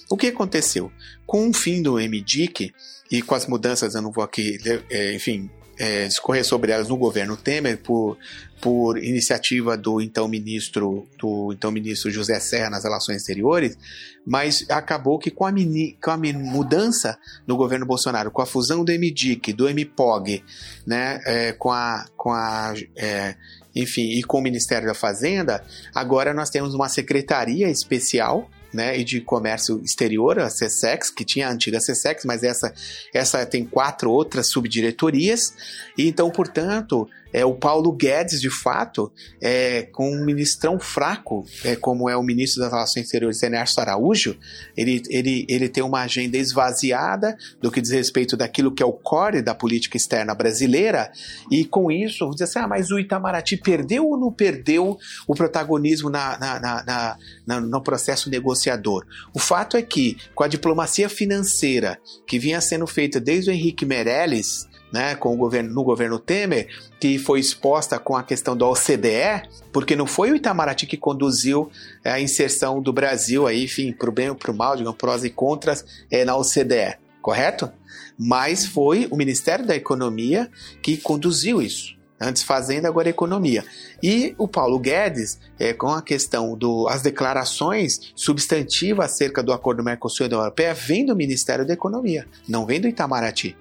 O que aconteceu? Com o fim do MDIC e com as mudanças, eu não vou aqui, é, enfim, é, discorrer sobre elas no governo Temer por, por iniciativa do então ministro do então ministro José Serra nas relações exteriores, mas acabou que com a, mini, com a mudança no governo Bolsonaro, com a fusão do MDIC, do MPOG, né, é, com a, com a é, enfim, e com o Ministério da Fazenda, agora nós temos uma secretaria especial né, e de comércio exterior, a CSEX, que tinha a antiga CSEX, mas essa, essa tem quatro outras subdiretorias, e então, portanto, é, o Paulo Guedes, de fato, é, com um ministrão fraco, é, como é o ministro das Relações Exteriores, Ernesto Araújo, ele, ele, ele tem uma agenda esvaziada do que diz respeito daquilo que é o core da política externa brasileira, e com isso, vamos dizer assim, ah, mas o Itamaraty perdeu ou não perdeu o protagonismo na, na, na, na, no processo negociador? O fato é que, com a diplomacia financeira que vinha sendo feita desde o Henrique Meirelles, né, com o governo, no governo Temer, que foi exposta com a questão da OCDE, porque não foi o Itamaraty que conduziu é, a inserção do Brasil, aí, enfim, para o bem ou para o mal, digamos, prós e contras, é, na OCDE, correto? Mas foi o Ministério da Economia que conduziu isso. Antes Fazenda, agora Economia. E o Paulo Guedes, é, com a questão das declarações substantivas acerca do acordo Mercosul e da Europeia, vem do Ministério da Economia, não vem do Itamaraty.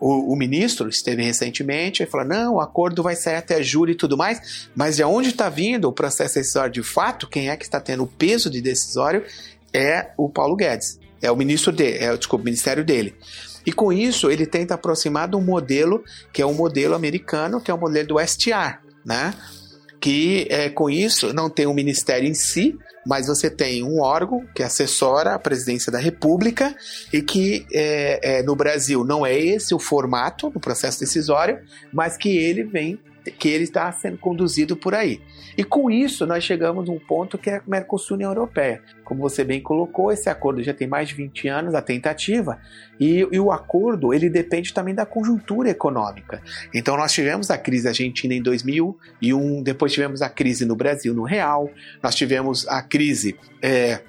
O, o, ministro esteve recentemente e falou: não, o acordo vai sair até julho e tudo mais, mas de onde está vindo o processo decisório de fato? Quem é que está tendo o peso de decisório é o Paulo Guedes, é o ministro dele, é, desculpa, o ministério dele. E com isso ele tenta aproximar de um modelo que é um modelo americano, que é o modelo do STR, né? Que é, com isso não tem um ministério em si, mas você tem um órgão que assessora a presidência da República e que é, é, no Brasil não é esse o formato do processo decisório, mas que ele vem que ele está sendo conduzido por aí. E com isso nós chegamos a um ponto que é a Mercosul União Europeia. Como você bem colocou, esse acordo já tem mais de 20 anos, a tentativa, e, e o acordo ele depende também da conjuntura econômica. Então nós tivemos a crise argentina em 2001, depois tivemos a crise no Brasil no real, nós tivemos a crise é,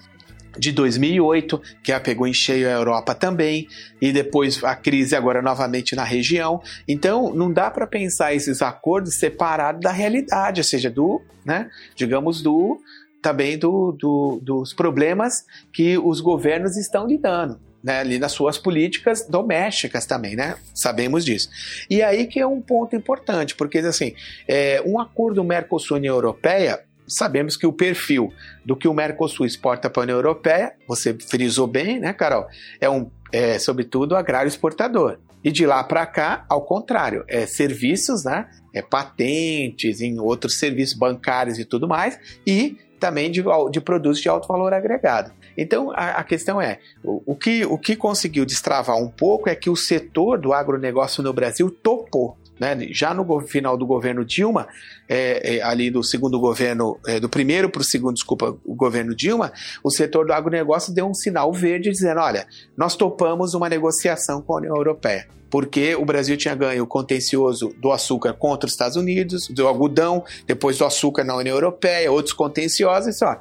de 2008, que a pegou em cheio a Europa também, e depois a crise agora novamente na região. Então, não dá para pensar esses acordos separados da realidade, ou seja, do, né, digamos, do também do, do, dos problemas que os governos estão lidando. Né, ali nas suas políticas domésticas também, né? Sabemos disso. E aí que é um ponto importante, porque assim, é, um acordo Mercosul-União Europeia sabemos que o perfil do que o Mercosul exporta para a União Europeia, você frisou bem, né, Carol? É um, é, sobretudo, agrário exportador. E de lá para cá, ao contrário, é serviços, né? É patentes, em outros serviços bancários e tudo mais, e também de, de produtos de alto valor agregado. Então a, a questão é: o, o, que, o que conseguiu destravar um pouco é que o setor do agronegócio no Brasil topou. Né? Já no final do governo Dilma, é, é, ali do segundo governo, é, do primeiro para o segundo, desculpa, o governo Dilma, o setor do agronegócio deu um sinal verde dizendo: olha, nós topamos uma negociação com a União Europeia porque o Brasil tinha ganho o contencioso do açúcar contra os Estados Unidos, do algodão, depois do açúcar na União Europeia, outros contenciosos, ó,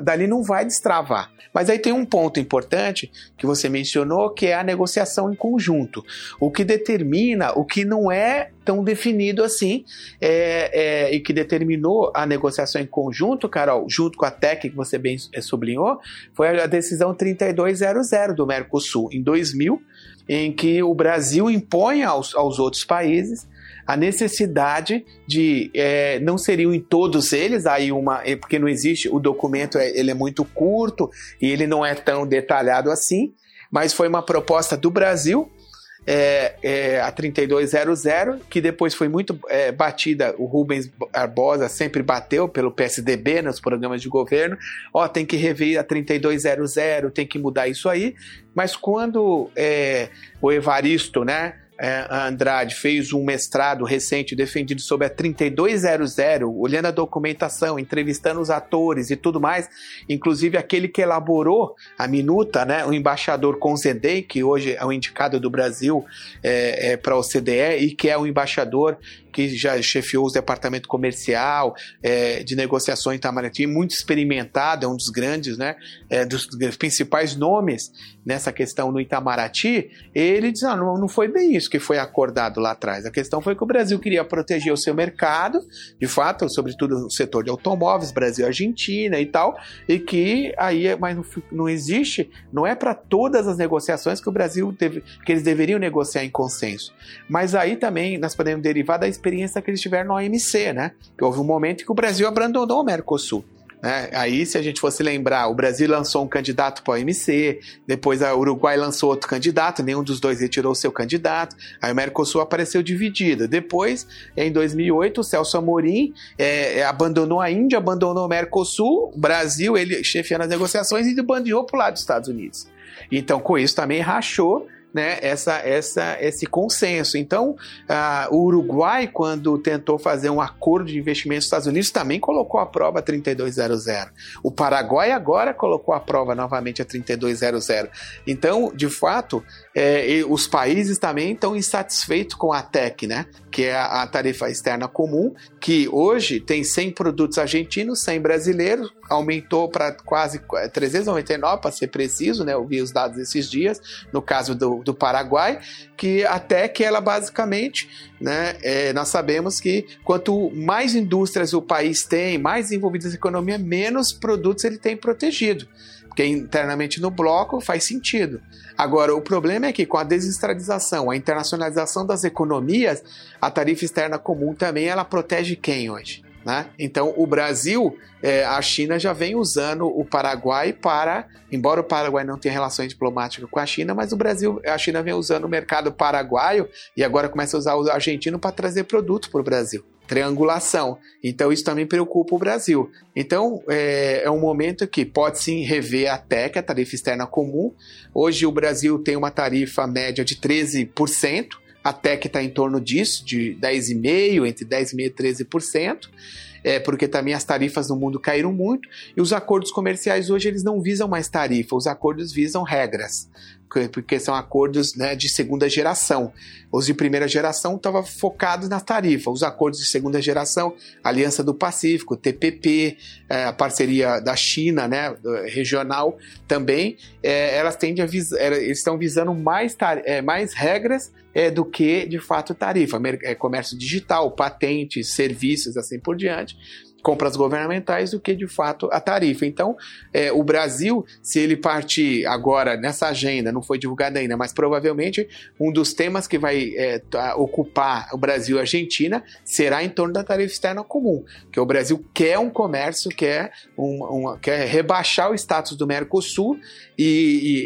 dali não vai destravar. Mas aí tem um ponto importante que você mencionou, que é a negociação em conjunto. O que determina, o que não é tão definido assim, é, é, e que determinou a negociação em conjunto, Carol, junto com a TEC, que você bem é, sublinhou, foi a decisão 3200 do Mercosul, em 2000, em que o Brasil impõe aos, aos outros países a necessidade de é, não seriam em todos eles aí uma é, porque não existe o documento é, ele é muito curto e ele não é tão detalhado assim mas foi uma proposta do Brasil é, é, a 3200, que depois foi muito é, batida. O Rubens Barbosa sempre bateu pelo PSDB nos programas de governo. Ó, tem que rever a 3200, tem que mudar isso aí. Mas quando é, o Evaristo, né? É, Andrade fez um mestrado recente defendido sobre a 3200, olhando a documentação, entrevistando os atores e tudo mais, inclusive aquele que elaborou a minuta, né, o embaixador Conzendei, que hoje é o indicado do Brasil é, é, para a OCDE e que é o embaixador que já chefiou o departamento comercial é, de negociações em Itamaraty, muito experimentado, é um dos grandes, né, é, dos principais nomes nessa questão no Itamaraty, ele diz, ah, não, não foi bem isso que foi acordado lá atrás. A questão foi que o Brasil queria proteger o seu mercado, de fato, sobretudo o setor de automóveis, Brasil Argentina e tal, e que aí, mas não, não existe, não é para todas as negociações que o Brasil teve, que eles deveriam negociar em consenso. Mas aí também nós podemos derivar da experiência que eles tiveram no OMC, né? Que houve um momento que o Brasil abandonou o Mercosul. Né? Aí, se a gente fosse lembrar, o Brasil lançou um candidato para o OMC, depois o Uruguai lançou outro candidato, nenhum dos dois retirou seu candidato, aí o Mercosul apareceu dividido. Depois, em 2008, o Celso Amorim é, é, abandonou a Índia, abandonou o Mercosul, o Brasil, ele chefiando as negociações e bandeou para o lado dos Estados Unidos. Então, com isso também rachou né, essa, essa, esse consenso. Então, uh, o Uruguai, quando tentou fazer um acordo de investimento com os Estados Unidos, também colocou a prova 3200. O Paraguai agora colocou a prova novamente a 3200. Então, de fato, é, os países também estão insatisfeitos com a TEC, né? que é a, tarifa externa comum, que hoje tem 100 produtos argentinos, 100 brasileiros, aumentou para quase 399, para ser preciso, né? Eu vi os dados esses dias, no caso do, do Paraguai, que até que ela basicamente, né, é, nós sabemos que quanto mais indústrias o país tem, mais envolvidas na economia, menos produtos ele tem protegido porque internamente no bloco faz sentido. Agora, o problema é que com a desindustrialização, a internacionalização das economias, a tarifa externa comum também ela protege quem hoje? Né? Então, o Brasil, é, a China já vem usando o Paraguai para, embora o Paraguai não tenha relações diplomáticas com a China, mas o Brasil, a China vem usando o mercado paraguaio e agora começa a usar o argentino para trazer produtos para o Brasil. Triangulação. Então isso também preocupa o Brasil. Então é, é um momento que pode sim rever a TEC, a tarifa externa comum. Hoje o Brasil tem uma tarifa média de 13%. A TEC está em torno disso, de 10,5%, entre 10,5% e 13% é, porque também as tarifas no mundo caíram muito e os acordos comerciais hoje eles não visam mais tarifa, os acordos visam regras porque são acordos né, de segunda geração. Os de primeira geração estavam focados na tarifa. Os acordos de segunda geração, Aliança do Pacífico, TPP, é, a parceria da China, né, regional também, é, elas tendem a eles estão visando mais, é, mais regras é, do que de fato tarifa, é, comércio digital, patentes, serviços, assim por diante compras governamentais do que de fato a tarifa. Então, é, o Brasil, se ele partir agora nessa agenda, não foi divulgada ainda, mas provavelmente um dos temas que vai é, ocupar o Brasil e a Argentina será em torno da tarifa externa comum, que o Brasil quer um comércio, quer, um, um, quer rebaixar o status do Mercosul e,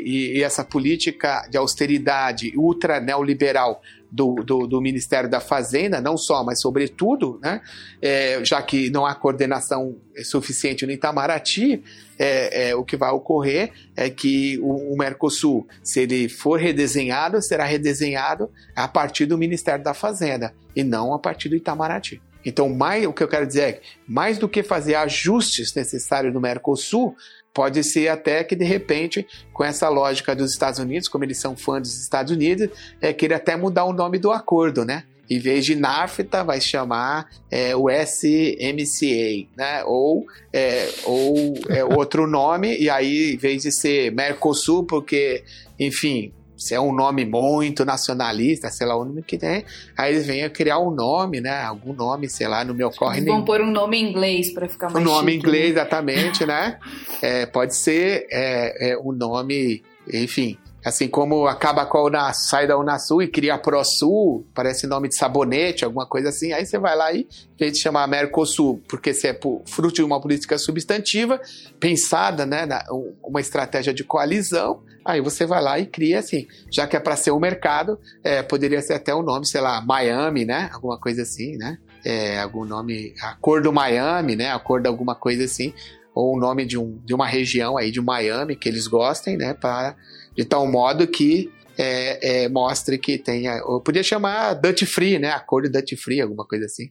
e, e essa política de austeridade ultra neoliberal do, do, do, Ministério da Fazenda, não só, mas sobretudo, né, é, já que não há coordenação suficiente no Itamaraty, é, é, o que vai ocorrer é que o, o, Mercosul, se ele for redesenhado, será redesenhado a partir do Ministério da Fazenda e não a partir do Itamaraty. Então, mais, o que eu quero dizer é que, mais do que fazer ajustes necessários no Mercosul, Pode ser até que, de repente, com essa lógica dos Estados Unidos, como eles são fãs dos Estados Unidos, é, queira até mudar o nome do acordo, né? Em vez de NAFTA, vai chamar é, o SMCA, né? Ou, é, ou é, outro nome, e aí, em vez de ser Mercosul, porque, enfim, se é um nome muito nacionalista, sei lá o nome que tem, aí eles vêm a criar um nome, né? Algum nome, sei lá, não me ocorre eles vão pôr um nome em inglês para ficar mais Um nome em inglês, né? exatamente, né? É, pode ser é, é, um nome, enfim, Assim como acaba com a Unasul, sai da Unasul e cria a ProSul, parece nome de sabonete, alguma coisa assim. Aí você vai lá e, vez de chamar Mercosul, porque você é fruto de uma política substantiva, pensada, né, na, uma estratégia de coalizão, aí você vai lá e cria assim. Já que é para ser um mercado, é, poderia ser até o um nome, sei lá, Miami, né? Alguma coisa assim, né? É, algum nome, a cor do Miami, né? A cor de alguma coisa assim. Ou o nome de, um, de uma região aí de Miami que eles gostem, né? Para de tal modo que é, é, mostre que tenha. Eu podia chamar Dutch Free, né? A cor de Dutch Free, alguma coisa assim.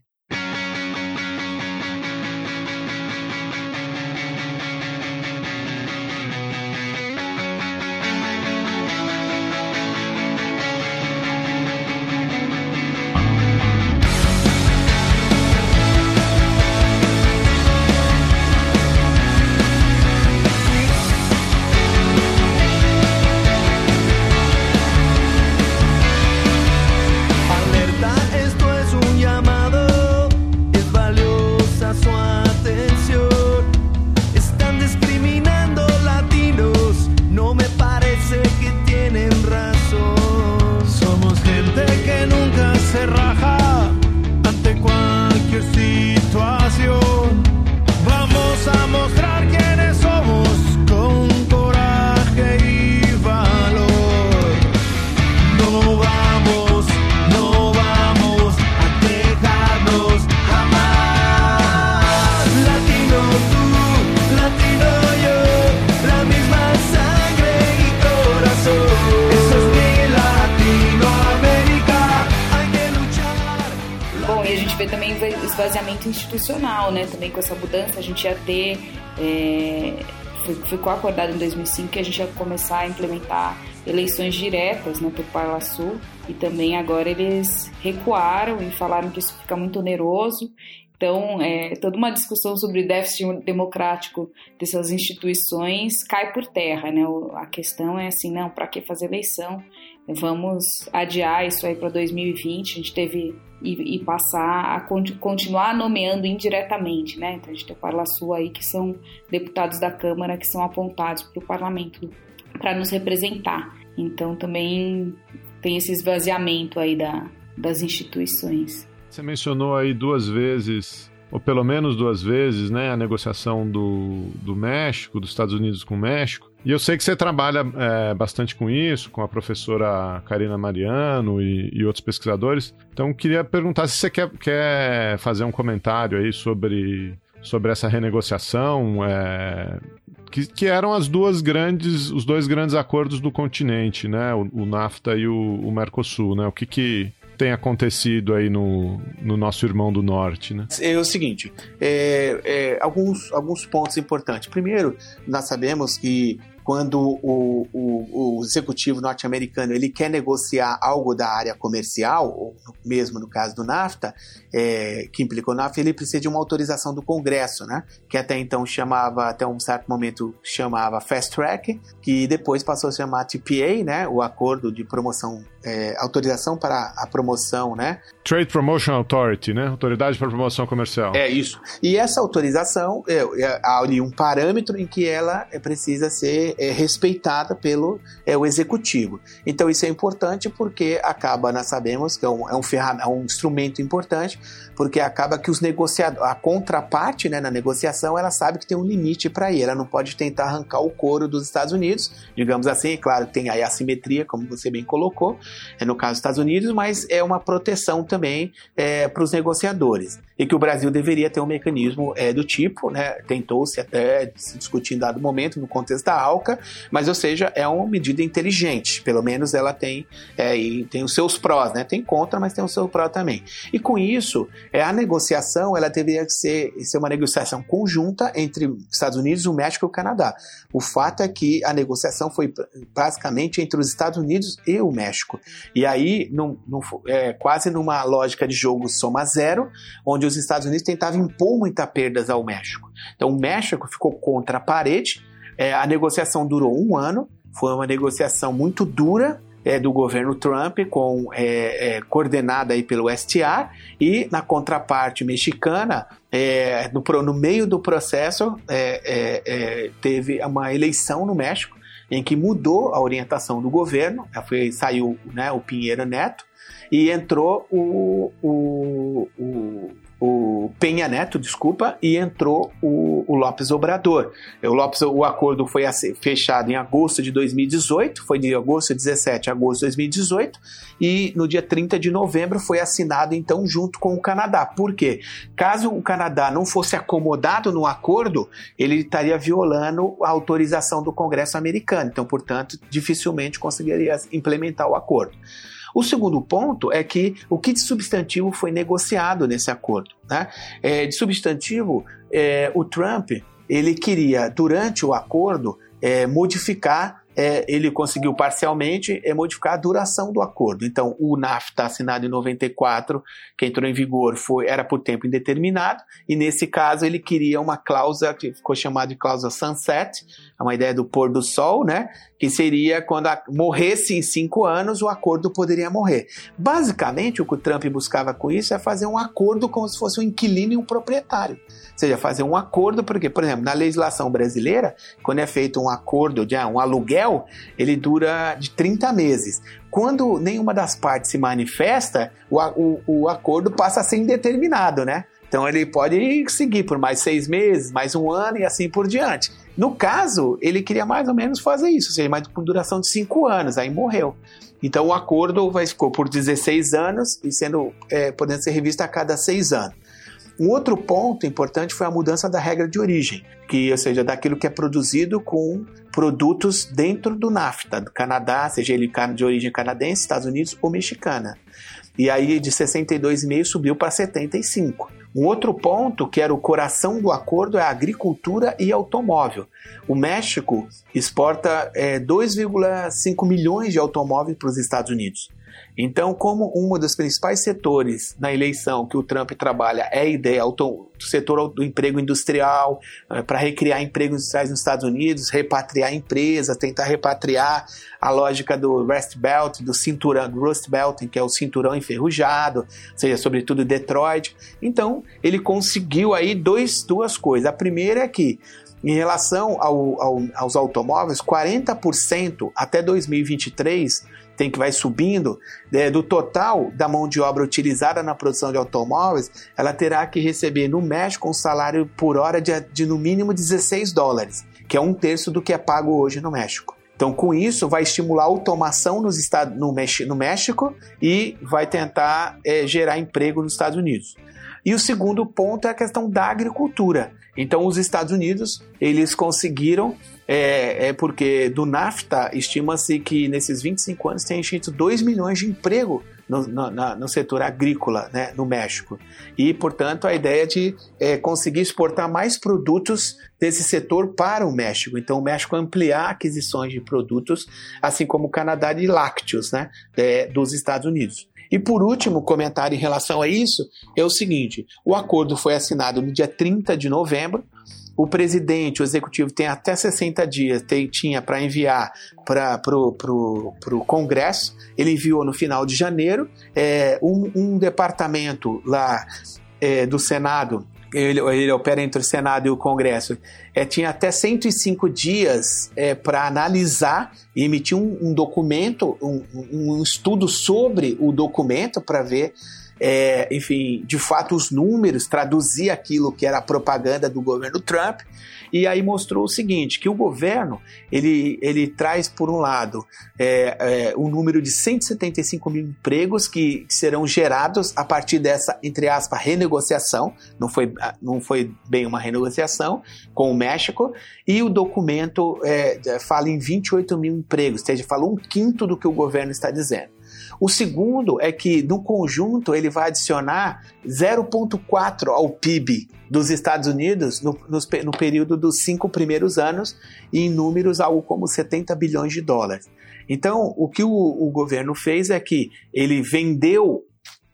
Gente ia ter. É, ficou acordado em 2005 que a gente ia começar a implementar eleições diretas né, para o Parlasul e também agora eles recuaram e falaram que isso fica muito oneroso. Então, é, toda uma discussão sobre déficit democrático dessas instituições cai por terra, né? A questão é assim, não, para que fazer eleição? Vamos adiar isso aí para 2020. A gente teve e, e, passar a continuar nomeando indiretamente, né? Então a gente tem o Parla Sul aí que são deputados da Câmara que são apontados para o parlamento para nos representar. Então também tem esse esvaziamento aí da, das instituições. Você mencionou aí duas vezes, ou pelo menos duas vezes, né, a negociação do, do México, dos Estados Unidos com o México. E eu sei que você trabalha é, bastante com isso, com a professora Karina Mariano e, e, outros pesquisadores. Então, queria perguntar se você quer, quer fazer um comentário aí sobre, sobre essa renegociação, é, que, que, eram as duas grandes, os dois grandes acordos do continente, né? O, o NAFTA e o, o Mercosul, né? O que, que tem acontecido aí no, no nosso irmão do norte, né? É o seguinte, é, é, alguns, alguns pontos importantes. Primeiro, nós sabemos que quando o, o, o executivo norte-americano ele quer negociar algo da área comercial, ou mesmo no caso do NAFTA, é, que implicou NAFTA, ele precisa de uma autorização do Congresso, né? Que até então chamava, até um certo momento chamava Fast Track, que depois passou a chamar TPA, né? O Acordo de Promoção, é, Autorização para a Promoção, né? Trade Promotion Authority, né? Autoridade para Promoção Comercial. É isso. E essa autorização, é, é, há ali um parâmetro em que ela precisa ser é, respeitada pelo é, o executivo. Então isso é importante porque acaba, nós sabemos que é um, é um, é um instrumento importante, porque acaba que os negociadores, a contraparte né, na negociação, ela sabe que tem um limite para ir, ela não pode tentar arrancar o couro dos Estados Unidos, digamos assim, claro, tem aí a assimetria, como você bem colocou, é no caso dos Estados Unidos, mas é uma proteção também é, para os negociadores e que o Brasil deveria ter um mecanismo é, do tipo, né? Tentou-se até se discutir em dado momento no contexto da ALCA, mas ou seja, é uma medida inteligente, pelo menos ela tem é, tem os seus prós, né? Tem contra, mas tem o seu pró também. E com isso, é, a negociação ela deveria ser, ser uma negociação conjunta entre Estados Unidos, o México e o Canadá. O fato é que a negociação foi basicamente entre os Estados Unidos e o México. E aí, num, num, é, quase numa lógica de jogo soma zero, onde os Estados Unidos tentavam impor muitas perdas ao México. Então o México ficou contra a parede, é, a negociação durou um ano, foi uma negociação muito dura, é, do governo Trump, com, é, é, coordenada aí pelo STR, e na contraparte mexicana, é, no, no, meio do processo, é, é, teve uma eleição no México, em que mudou a orientação do governo, foi, saiu né, o Pinheiro Neto, e entrou o, o, o o Penha Neto, desculpa, e entrou o, o Lopes Obrador. O, Lopes, o acordo foi fechado em agosto de 2018, foi de agosto 17 a agosto de 2018, e no dia 30 de novembro foi assinado então junto com o Canadá. Por quê? Caso o Canadá não fosse acomodado no acordo, ele estaria violando a autorização do Congresso americano, então, portanto, dificilmente conseguiria implementar o acordo. O segundo ponto é que o que de substantivo foi negociado nesse acordo. Né? É, de substantivo, é, o Trump ele queria, durante o acordo, é, modificar é, ele conseguiu parcialmente é, modificar a duração do acordo. Então, o NAFTA assinado em 94, que entrou em vigor, foi, era por tempo indeterminado, e nesse caso ele queria uma cláusula que ficou chamada de cláusula sunset, é uma ideia do pôr do sol, né? Que seria quando a, morresse em cinco anos, o acordo poderia morrer. Basicamente, o que o Trump buscava com isso é fazer um acordo como se fosse um inquilino e um proprietário. Ou seja, fazer um acordo, porque, por exemplo, na legislação brasileira, quando é feito um acordo de ah, um aluguel, ele dura de 30 meses. Quando nenhuma das partes se manifesta, o, o, o acordo passa a ser indeterminado, né? Então ele pode seguir por mais seis meses, mais um ano e assim por diante. No caso, ele queria mais ou menos fazer isso, ou seja, mais por duração de cinco anos, aí morreu. Então o acordo vai, ficou por 16 anos e sendo é, podendo ser revisto a cada seis anos. Um outro ponto importante foi a mudança da regra de origem, que, ou seja, daquilo que é produzido com produtos dentro do NAFTA, do Canadá, seja ele de origem canadense, Estados Unidos ou mexicana. E aí de 62,5 subiu para 75. Um outro ponto, que era o coração do acordo, é a agricultura e automóvel. O México exporta é, 2,5 milhões de automóveis para os Estados Unidos. Então, como um dos principais setores na eleição que o Trump trabalha é a ideia do setor do emprego industrial, é, para recriar empregos industriais nos Estados Unidos, repatriar empresas, tentar repatriar a lógica do Rust Belt, do cinturão, do Rust Belt, que é o cinturão enferrujado, seja, sobretudo Detroit. Então, ele conseguiu aí dois, duas coisas. A primeira é que em relação ao, ao, aos automóveis, 40% até 2023 tem que vai subindo, é, do total da mão de obra utilizada na produção de automóveis, ela terá que receber no México um salário por hora de, de no mínimo 16 dólares que é um terço do que é pago hoje no México. Então, com isso, vai estimular a automação nos Estados, no, no México e vai tentar é, gerar emprego nos Estados Unidos. E o segundo ponto é a questão da agricultura. Então, os Estados Unidos eles conseguiram, é, é porque do NAFTA estima-se que nesses 25 anos tem enchido 2 milhões de emprego no, no, no, setor agrícola né, no México. E, portanto, a ideia de é, conseguir exportar mais produtos desse setor para o México. Então, o México ampliar aquisições de produtos, assim como o Canadá de lácteos né, é, dos Estados Unidos. E por último, comentário em relação a isso é o seguinte: o acordo foi assinado no dia 30 de novembro. O presidente, o executivo, tem até 60 dias, tem, tinha para enviar para o Congresso. Ele enviou no final de janeiro. É, um, um departamento lá é, do Senado ele, ele, opera entre o Senado e o Congresso, é, tinha até 105 dias é, para analisar e emitir um, um documento, um, um, estudo sobre o documento para ver é, enfim, de fato os números, traduzir aquilo que era a propaganda do governo Trump, e aí mostrou o seguinte, que o governo, ele, ele traz, por um lado, é, é, um número de 175 mil empregos que, que serão gerados a partir dessa, entre aspas, renegociação, não foi, não foi bem uma renegociação, com o México, e o documento é, fala em 28 mil empregos, ou seja, fala um quinto do que o governo está dizendo. O segundo é que, no conjunto, ele vai adicionar 0,4 ao PIB dos Estados Unidos no, no, no período dos cinco primeiros anos, e em números algo como 70 bilhões de dólares. Então, o que o, o governo fez é que ele vendeu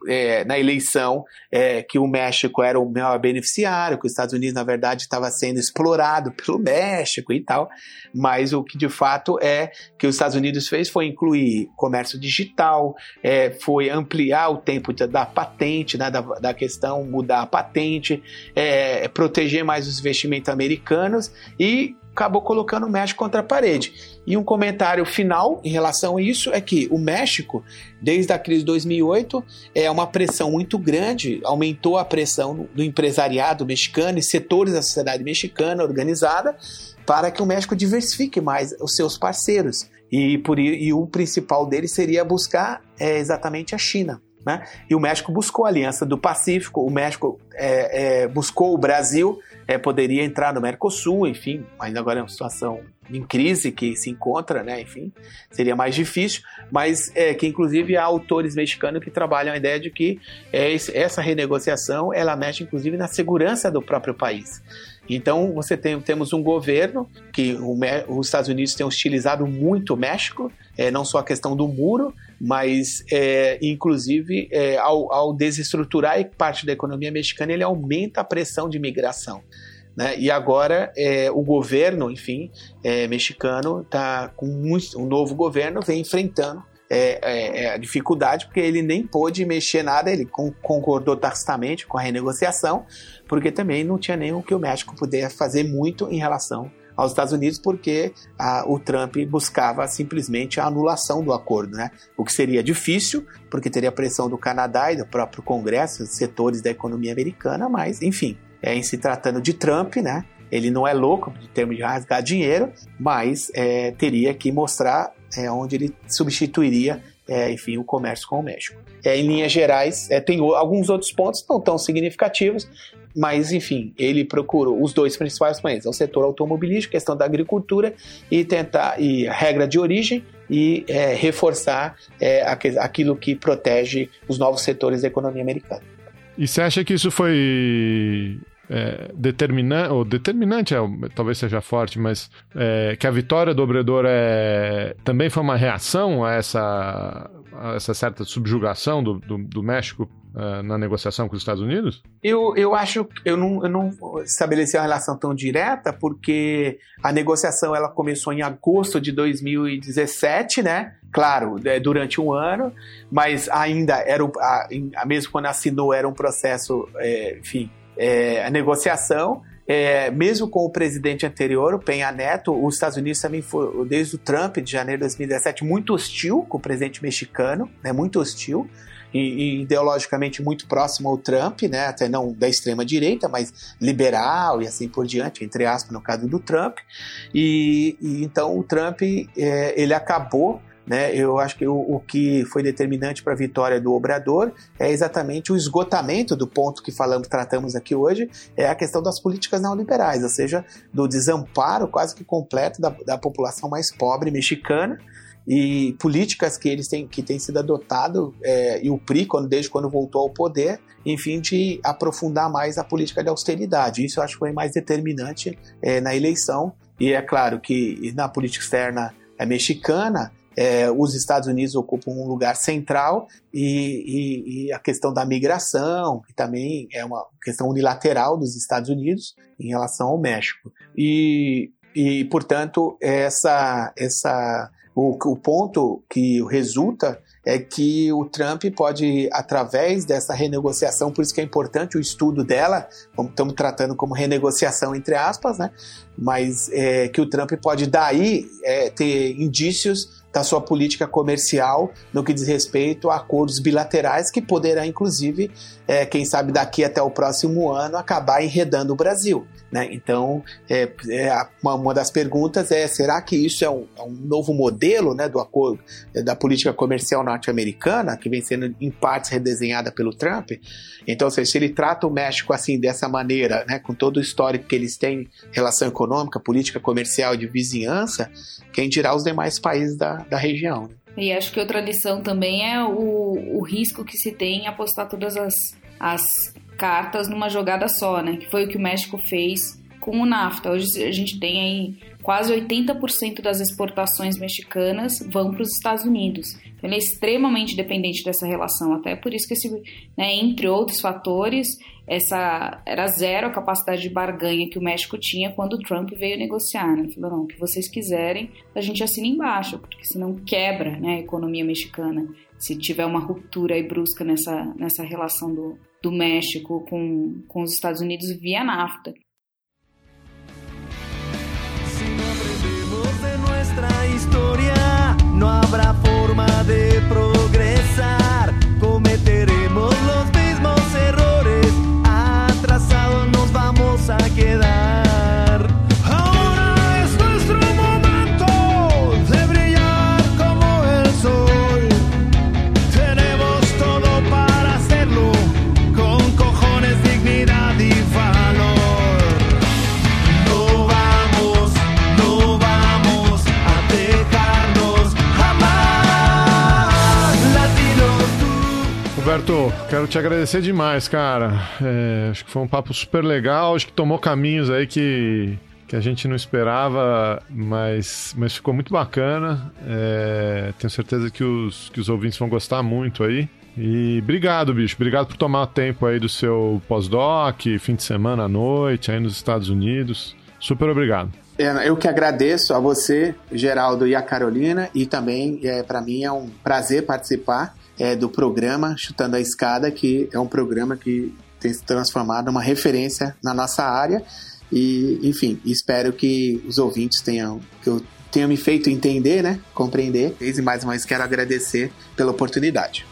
é, na eleição é, que o México era o maior beneficiário, que os Estados Unidos, na verdade, estava sendo explorado pelo México e tal, mas o que de fato é que os Estados Unidos fez foi incluir comércio digital, é, foi ampliar o tempo da patente, né, da, da questão mudar a patente, é, proteger mais os investimentos americanos e acabou colocando o México contra a parede. E um comentário final em relação a isso é que o México, desde a crise de 2008, é uma pressão muito grande, aumentou a pressão do empresariado mexicano e setores da sociedade mexicana organizada para que o México diversifique mais os seus parceiros. E, por, e o principal deles seria buscar é, exatamente a China. Né? E o México buscou a Aliança do Pacífico, o México é, é, buscou o Brasil, é, poderia entrar no Mercosul, enfim, ainda agora é uma situação em crise que se encontra, né? Enfim, seria mais difícil, mas é, que inclusive há autores mexicanos que trabalham a ideia de que é, essa renegociação ela mexe inclusive na segurança do próprio país. Então, você tem, temos um governo que o, os Estados Unidos têm hostilizado muito o México, é, não só a questão do muro, mas é, inclusive é, ao, ao, desestruturar parte da economia mexicana, ele aumenta a pressão de migração. Né? E agora é, o governo, enfim, é, mexicano está com muito, um novo governo vem enfrentando é, é, é, a dificuldade, porque ele nem pôde mexer nada, ele concordou tacitamente com a renegociação, porque também não tinha nem o que o México pudesse fazer muito em relação aos Estados Unidos, porque a, o Trump buscava simplesmente a anulação do acordo, né? O que seria difícil, porque teria pressão do Canadá e do próprio Congresso, setores da economia americana, mas, enfim, é, em se tratando de Trump, né? Ele não é louco em termos de rasgar dinheiro, mas é, teria que mostrar é, onde ele substituiria, é, enfim, o comércio com o México. É, em linhas gerais, é, tem alguns outros pontos não tão significativos, mas enfim, ele procurou os dois principais países, é o setor automobilístico, questão da agricultura e tentar e regra de origem e é, reforçar é, aquilo que protege os novos setores da economia americana. E você acha que isso foi é, determinante, ou determinante é, talvez seja forte, mas é, que a vitória do Obrador é, também foi uma reação a essa, a essa certa subjugação do, do, do México é, na negociação com os Estados Unidos? Eu, eu acho eu não, eu não estabeleci uma relação tão direta, porque a negociação ela começou em agosto de 2017, né? Claro, é, durante um ano, mas ainda era, a, mesmo quando assinou, era um processo, é, enfim, é, a negociação. É, mesmo com o presidente anterior, o Penha Neto, os Estados Unidos também foi, desde o Trump, de janeiro de 2017, muito hostil com o presidente mexicano, né, muito hostil. Ideologicamente muito próximo ao Trump, né? Até não da extrema direita, mas liberal e assim por diante, entre aspas, no caso do Trump. E, e então o Trump é, ele acabou né? Eu acho que o, o que foi determinante para a vitória do Obrador é exatamente o esgotamento do ponto que falamos, tratamos aqui hoje, é a questão das políticas neoliberais, ou seja, do desamparo quase que completo da, da população mais pobre mexicana e políticas que eles têm que têm sido adotado é, e o PRI quando, desde quando voltou ao poder, enfim, de aprofundar mais a política de austeridade. Isso eu acho que foi mais determinante é, na eleição e é claro que na política externa é mexicana é, os Estados Unidos ocupam um lugar central e, e, e, a questão da migração, que também é uma questão unilateral dos Estados Unidos em relação ao México. E, e portanto, essa, essa, o, o ponto que resulta é que o Trump pode, através dessa renegociação, por isso que é importante o estudo dela, como estamos tratando como renegociação entre aspas, né? Mas é, que o Trump pode daí é, ter indícios da sua política comercial no que diz respeito a acordos bilaterais que poderá, inclusive, é, quem sabe daqui até o próximo ano, acabar enredando o Brasil. Né? Então, é, é, uma, uma, das perguntas é: será que isso é um, é um novo modelo né, do acordo é, da política comercial norte-americana, que vem sendo em partes redesenhada pelo Trump? Então, se ele trata o México assim, dessa maneira, né, com todo o histórico que eles têm, relação econômica, política comercial de vizinhança, quem dirá os demais países da, da região? Né? E acho que outra lição também é o, o risco que se tem em apostar todas as, as cartas numa jogada só, né? Que foi o que o México fez com o NAFTA. Hoje a gente tem aí quase 80% das exportações mexicanas vão para os Estados Unidos. Então ele é extremamente dependente dessa relação, até por isso que esse, né, entre outros fatores, essa era zero a capacidade de barganha que o México tinha quando o Trump veio negociar. Né? Ele falou, não, o que vocês quiserem, a gente assina embaixo, porque senão quebra né, a economia mexicana. Se tiver uma ruptura aí brusca nessa, nessa relação do, do México com, com os Estados Unidos via NAFTA. Si no aprendemos de nuestra historia, no habrá forma de progresar. Roberto, quero te agradecer demais, cara. É, acho que foi um papo super legal, acho que tomou caminhos aí que, que a gente não esperava, mas, mas ficou muito bacana. É, tenho certeza que os, que os ouvintes vão gostar muito aí. E obrigado, bicho. Obrigado por tomar tempo aí do seu pós-doc, fim de semana à noite, aí nos Estados Unidos. Super obrigado. É, eu que agradeço a você, Geraldo e a Carolina, e também é, para mim é um prazer participar é, do programa Chutando a Escada, que é um programa que tem se transformado numa referência na nossa área. E, enfim, espero que os ouvintes tenham, que eu tenha me feito entender, né? Compreender. E mais uma vez quero agradecer pela oportunidade.